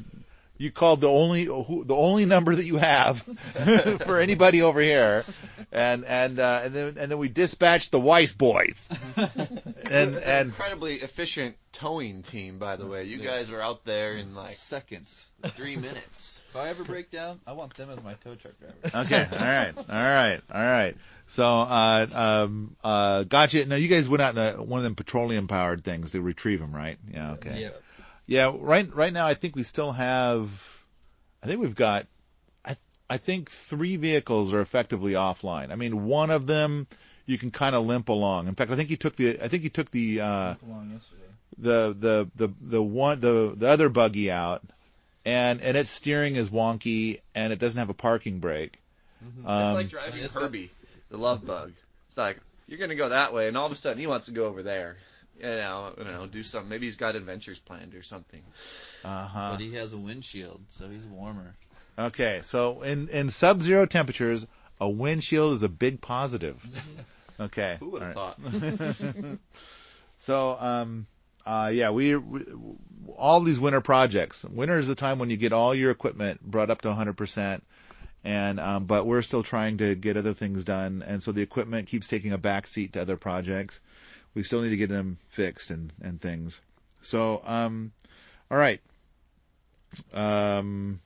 You called the only the only number that you have [LAUGHS] for anybody over here, and and uh, and then and then we dispatched the Weiss boys, [LAUGHS] and It's an and incredibly efficient towing team, by the way. You guys were out there in like Seconds. three [LAUGHS] minutes. If I ever break down, I want them as my tow truck driver. Okay. All right. All right. All right. So, uh, um, uh, gotcha. Now, you guys went out in a, one of them petroleum powered things to retrieve them, right? Yeah. Okay. Yeah. Yeah. Right. Right now, I think we still have. I think we've got. I I think three vehicles are effectively offline. I mean, one of them you can kind of limp along. In fact, I think he took the. I think he took the. Uh, Along yesterday. the the the the one the the other buggy out, and and its steering is wonky and it doesn't have a parking brake. it's Um, like driving it's got- Herbie, the love bug. It's like you're gonna go that way, and all of a sudden he wants to go over there. You know, you know, do something. Maybe he's got adventures planned or something. Uh huh. But he has a windshield, so he's warmer. Okay, so in in sub-zero temperatures, a windshield is a big positive. Okay. Who would have all thought? [LAUGHS] So, um, uh, yeah, we, we all these winter projects. Winter is the time when you get all your equipment brought up to 100%, and um, but we're still trying to get other things done, and so the equipment keeps taking a back seat to other projects. We still need to get them fixed and and things. So, um, all right. Um,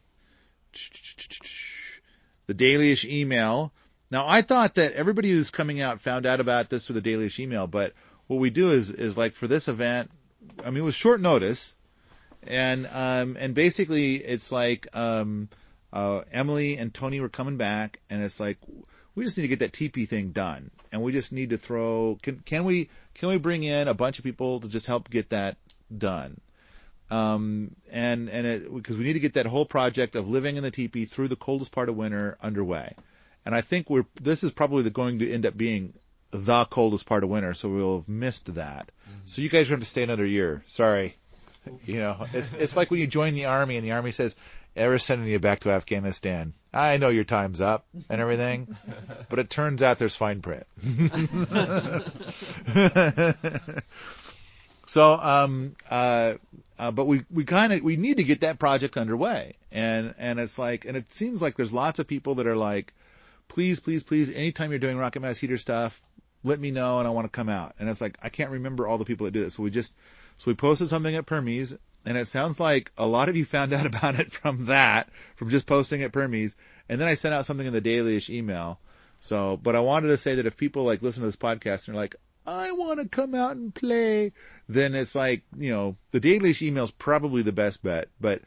the dailyish email. Now, I thought that everybody who's coming out found out about this through the dailyish email, but what we do is is like for this event, I mean, it was short notice, and um, and basically it's like um, uh, Emily and Tony were coming back, and it's like we just need to get that TP thing done, and we just need to throw. Can can we can we bring in a bunch of people to just help get that done? Um, and and it because we need to get that whole project of living in the teepee through the coldest part of winter underway. And I think we're this is probably the, going to end up being the coldest part of winter, so we'll have missed that. So you guys are going to stay another year. Sorry. You know, it's it's like when you join the army and the army says, "Ever sending you back to Afghanistan? I know your time's up and everything, but it turns out there's fine print." [LAUGHS] so, um, uh, uh, but we we kind of we need to get that project underway, and and it's like, and it seems like there's lots of people that are like, please, please, please, anytime you're doing rocket mass heater stuff, let me know and I want to come out. And it's like I can't remember all the people that do it, so we just so we posted something at Permies, and it sounds like a lot of you found out [LAUGHS] about it from that, from just posting at Permies, and then I sent out something in the dailyish email. So, but I wanted to say that if people like listen to this podcast and are like, I want to come out and play, then it's like, you know, the dailyish email is probably the best bet, but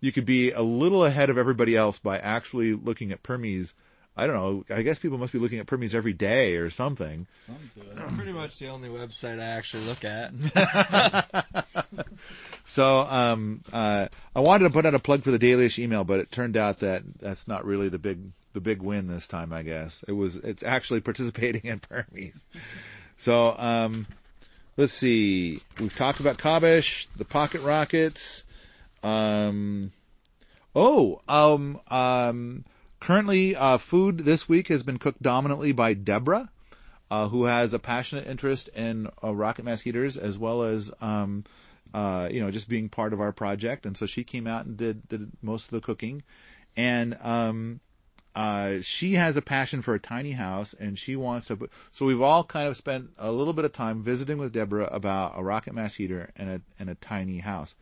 you could be a little ahead of everybody else by actually looking at Permies. I don't know. I guess people must be looking at Permies every day or something. It's pretty much the only website I actually look at. [LAUGHS] so um, uh, I wanted to put out a plug for the dailyish email, but it turned out that that's not really the big the big win this time. I guess it was it's actually [LAUGHS] participating in Permies. So um, let's see. We've talked about Kabish, the pocket rockets. Um, oh, um, um, currently, uh, food this week has been cooked dominantly by Deborah, uh, who has a passionate interest in uh, rocket mass heaters as well as, um, uh, you know, just being part of our project. And so she came out and did, did most of the cooking. And, um, uh, she has a passion for a tiny house and she wants to, so we've all kind of spent a little bit of time visiting with Deborah about a rocket mass heater and a, and a tiny house.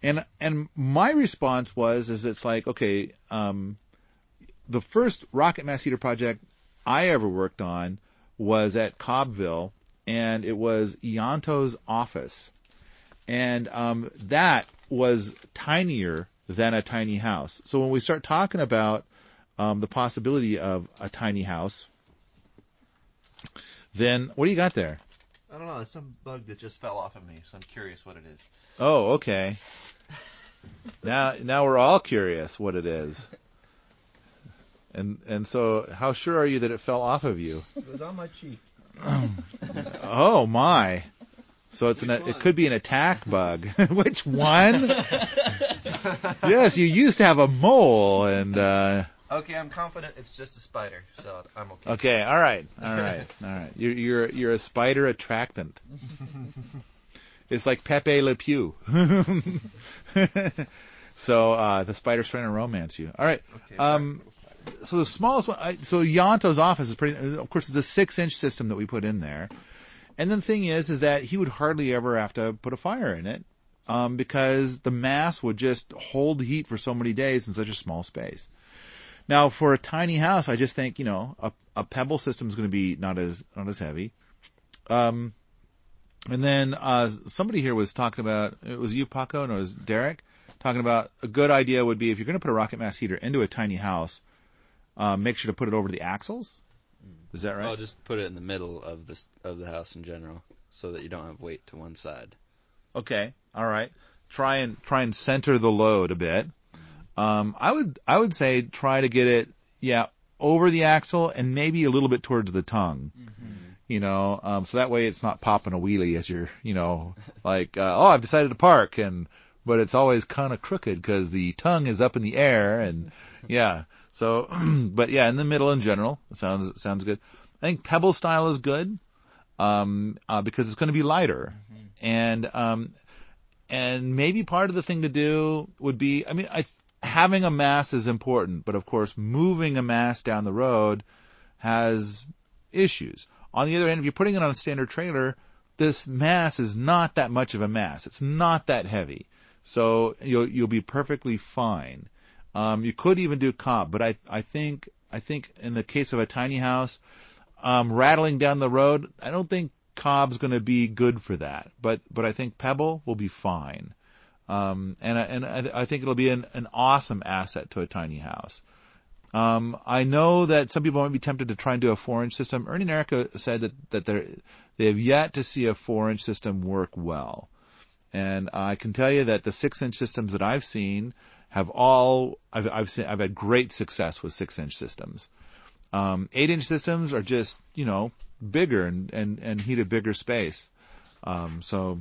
And, and my response was, is it's like, okay, um, the first rocket mass heater project I ever worked on was at Cobbville and it was Ianto's office. And, um, that was tinier than a tiny house. So when we start talking about um, the possibility of a tiny house, then what do you got there? I don't know. It's some bug that just fell off of me, so I'm curious what it is. Oh, okay. now, now we're all curious what it is. [LAUGHS] And and so, how sure are you that it fell off of you? It was on my cheek. [CLEARS THROAT] Oh my! So it's an it could be an attack bug. [LAUGHS] Which one? [LAUGHS] yes, you used to have a mole, and uh, Okay, I'm confident it's just a spider, so I'm okay. Okay, all right, all right, [LAUGHS] all right. You're you're you're a spider attractant. it's like Pepe Le Pew. so uh, the spider's trying to romance you. All right. Okay, Um, so the smallest one. I, so Ianto's office is pretty. Of course, it's a six-inch system that we put in there. And then the thing is, is that he would hardly ever have to put a fire in it, um, because the mass would just hold heat for so many days in such a small space. Now, for a tiny house, I just think you know a, a pebble system is going to be not as not as heavy. Um, and then uh, somebody here was talking about it was you, Paco, and it was Derek talking about a good idea would be if you're going to put a rocket mass heater into a tiny house, uh, make sure to put it over the axles. Is that right? I'll just put it in the middle of the of the house in general, so that you don't have weight to one side. Okay, all right. Try and try and center the load a bit. Um, I would I would say try to get it yeah over the axle and maybe a little bit towards the tongue. You know, um, so that way it's not popping a wheelie as you're you know like uh, oh I've decided to park and but it's always kind of crooked because the tongue is up in the air and yeah. So [CLEARS THROAT] but yeah in the middle in general it sounds sounds good. I think pebble style is good um, uh, because it's going to be lighter and um, and maybe part of the thing to do would be, I mean, I, having a mass is important, but of course, moving a mass down the road has issues. On the other hand, if you're putting it on a standard trailer, this mass is not that much of a mass. It's not that heavy. So you'll, you'll be perfectly fine. Um, you could even do cob, but I, I think, I think in the case of a tiny house, um, rattling down the road, I don't think cob's going to be good for that, but but I think Pebble will be fine, um, and and I, I think it'll be an, an awesome asset to a tiny house. Um, I know that some people might be tempted to try and do a four-inch system. Ernie and Erica said that that they they have yet to see a four-inch system work well, and I can tell you that the six-inch systems that I've seen have all I've I've seen I've had great success with six-inch systems. Um, eight-inch systems are just you know bigger and, and, and heat a bigger space. Um, so,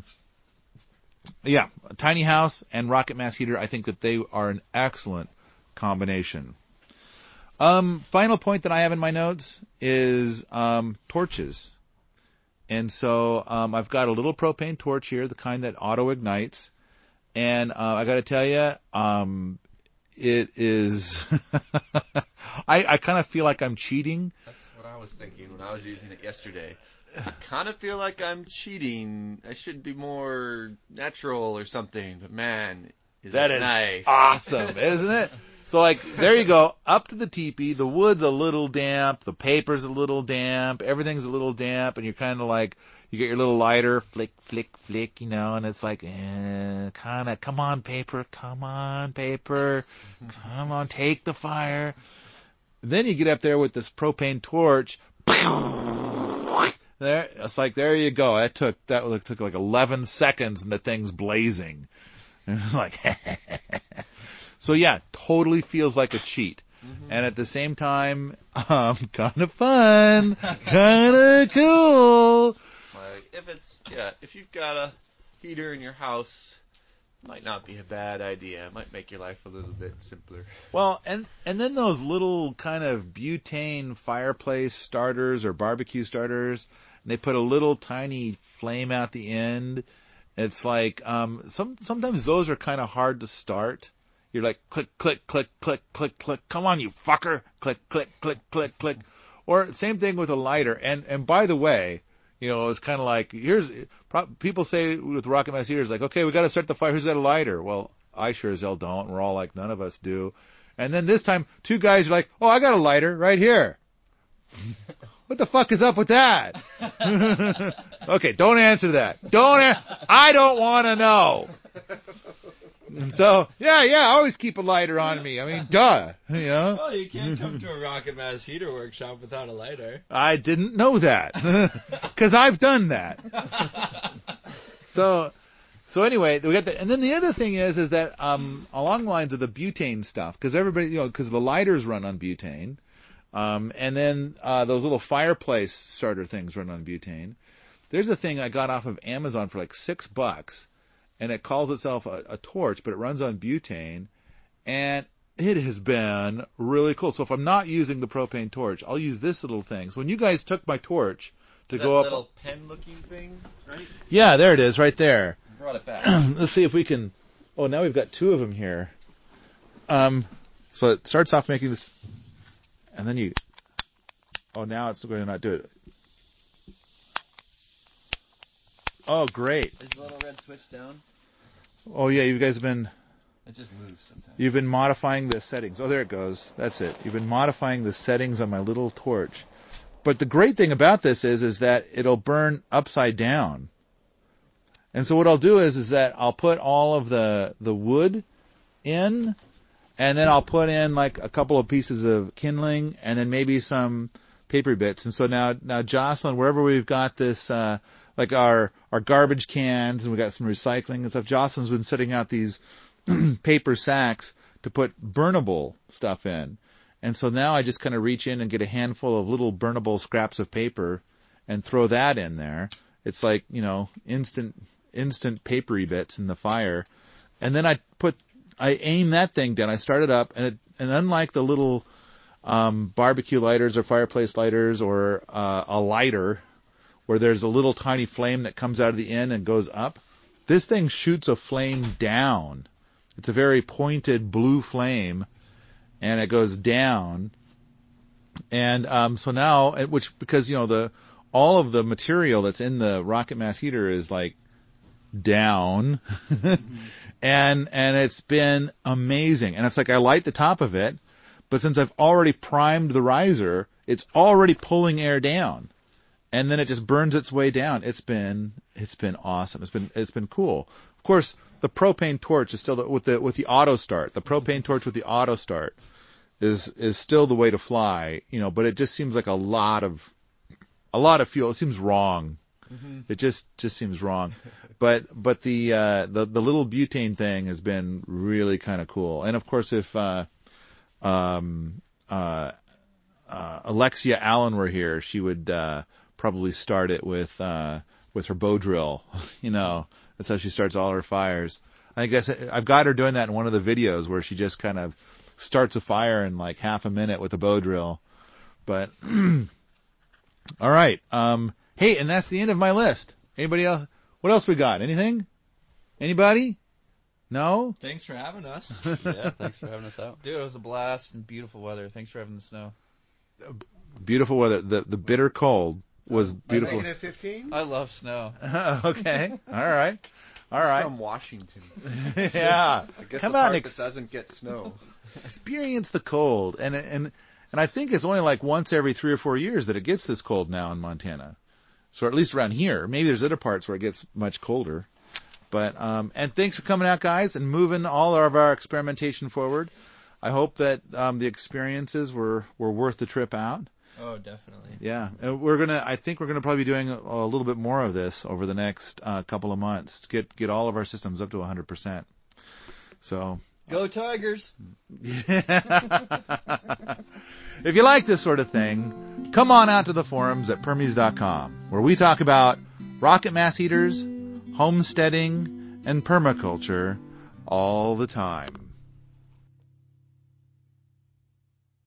yeah, tiny house and rocket mass heater. I think that they are an excellent combination. Um, final point that I have in my notes is um, torches. And so um, I've got a little propane torch here, the kind that auto ignites. And uh, I got to tell you, um, it is. [LAUGHS] I, I kind of feel like I'm cheating. That's what I was thinking when I was using it yesterday. I kind of feel like I'm cheating. I should be more natural or something. But man, is That it is nice? awesome, isn't it? So like, there you go, up to the teepee, the wood's a little damp, the paper's a little damp, everything's a little damp, and you're kind of like, you get your little lighter, flick, flick, flick, you know, and it's like, eh, kind of, come on, paper, come on, paper, come on, take the fire. Then you get up there with this propane torch, there, it's like, there you go, that took, that took like 11 seconds and the thing's blazing. And it's [LAUGHS] like, [LAUGHS] so yeah, totally feels like a cheat. And at the same time, [LAUGHS] um, kind of fun, kind of cool. Like if it's yeah, if you've got a heater in your house, might not be a bad idea. It might make your life a little bit simpler. Well, and and then those little kind of butane fireplace starters or barbecue starters, and they put a little tiny flame out the end. It's like um some sometimes those are kind of hard to start. You're like click click click click click click. Come on, you fucker! Click click click click click. Or same thing with a lighter. And and by the way, you know, it's kind of like here's pro- people say with rocket mass heaters like, okay, we got to start the fire. Who's got a lighter? Well, I sure as hell don't. We're all like, none of us do. And then this time, two guys are like, oh, I got a lighter right here. [LAUGHS] what the fuck is up with that? [LAUGHS] okay, don't answer that. Don't. I don't want to know. And [LAUGHS] so, yeah, yeah, I always keep a lighter on me. I mean, duh, you [LAUGHS] know. Well, you can't come to a Rocket Mass heater workshop without a lighter. I didn't know that [LAUGHS] because I've done that. so, so anyway, we got that, and then the other thing is, is that um, along the lines of the butane stuff, because everybody, you know, because the lighters run on butane, um, and then uh, those little fireplace starter things run on butane. There's a thing I got off of Amazon for like six bucks, and it calls itself a, a torch, but it runs on butane, and it has been really cool. So if I'm not using the propane torch, I'll use this little thing. So when you guys took my torch to that go up, little pen-looking thing, right? yeah, there it is, right there. Brought it back. [CLEARS THROAT] Let's see if we can. Oh, now we've got two of them here. Um, so it starts off making this, and then you. Oh, now it's going to not do it. Oh, great. Is the little red switch down? Oh yeah, you guys have been It just moves sometimes. You've been modifying the settings. Oh, there it goes. That's it. You've been modifying the settings on my little torch. But the great thing about this is, is that it'll burn upside down. And so what I'll do is, is that I'll put all of the, the wood in, and then I'll put in like a couple of pieces of kindling, and then maybe some paper bits. And so now, now Jocelyn, wherever we've got this, uh, like our, our garbage cans, and we got some recycling and stuff, Jocelyn's been setting out these [CLEARS THROAT] paper sacks to put burnable stuff in. And so now I just kind of reach in and get a handful of little burnable scraps of paper and throw that in there. It's like, you know, instant, instant papery bits in the fire. And then I put, I aim that thing down. I start it up and it, and unlike the little, um, barbecue lighters or fireplace lighters or, uh, a lighter where there's a little tiny flame that comes out of the end and goes up, this thing shoots a flame down. It's a very pointed blue flame, and it goes down. And um, so now, which because you know the all of the material that's in the rocket mass heater is like down, [LAUGHS] and and it's been amazing. And it's like I light the top of it, but since I've already primed the riser, it's already pulling air down and then it just burns its way down. It's been it's been awesome. It's been it's been cool. Of course, the propane torch is still the, with the with the auto start. The propane torch with the auto start is is still the way to fly. You know, but it just seems like a lot of a lot of fuel. It seems wrong. It just just seems wrong. But but the uh, the the little butane thing has been really kind of cool. And of course, if uh, um, uh, uh, Alexia Allen were here, she would uh, probably start it with uh, with her bow drill, [LAUGHS] you know, That's how she starts all her fires. I guess I've got her doing that in one of the videos where she just kind of starts a fire in like half a minute with a bow drill. But [CLEARS THROAT] all right. Um, hey, and that's the end of my list. Anybody else? What else we got? Anything? Anybody? No? Thanks for having us. [LAUGHS] yeah, thanks for having us out. Dude, it was a blast and beautiful weather. Thanks for having the snow. Beautiful weather. The the bitter cold was beautiful. Negative 15? I love snow. [LAUGHS] okay. All right. All right. From Washington. [LAUGHS] yeah. I guess Come the on, part ex- that doesn't get snow. Experience the cold. And and and I think it's only like once every three or four years that it gets this cold now in Montana. So at least around here. Maybe there's other parts where it gets much colder. But um and thanks for coming out guys and moving all of our experimentation forward. I hope that um the experiences were were worth the trip out. Oh, definitely. Yeah, and we're gonna. I think we're gonna probably be doing a, a little bit more of this over the next uh, couple of months to get get all of our systems up to 100 percent. So, Go Tigers! [LAUGHS] if you like this sort of thing, come on out to the forums at permies.com, where we talk about rocket mass heaters, homesteading, and permaculture all the time.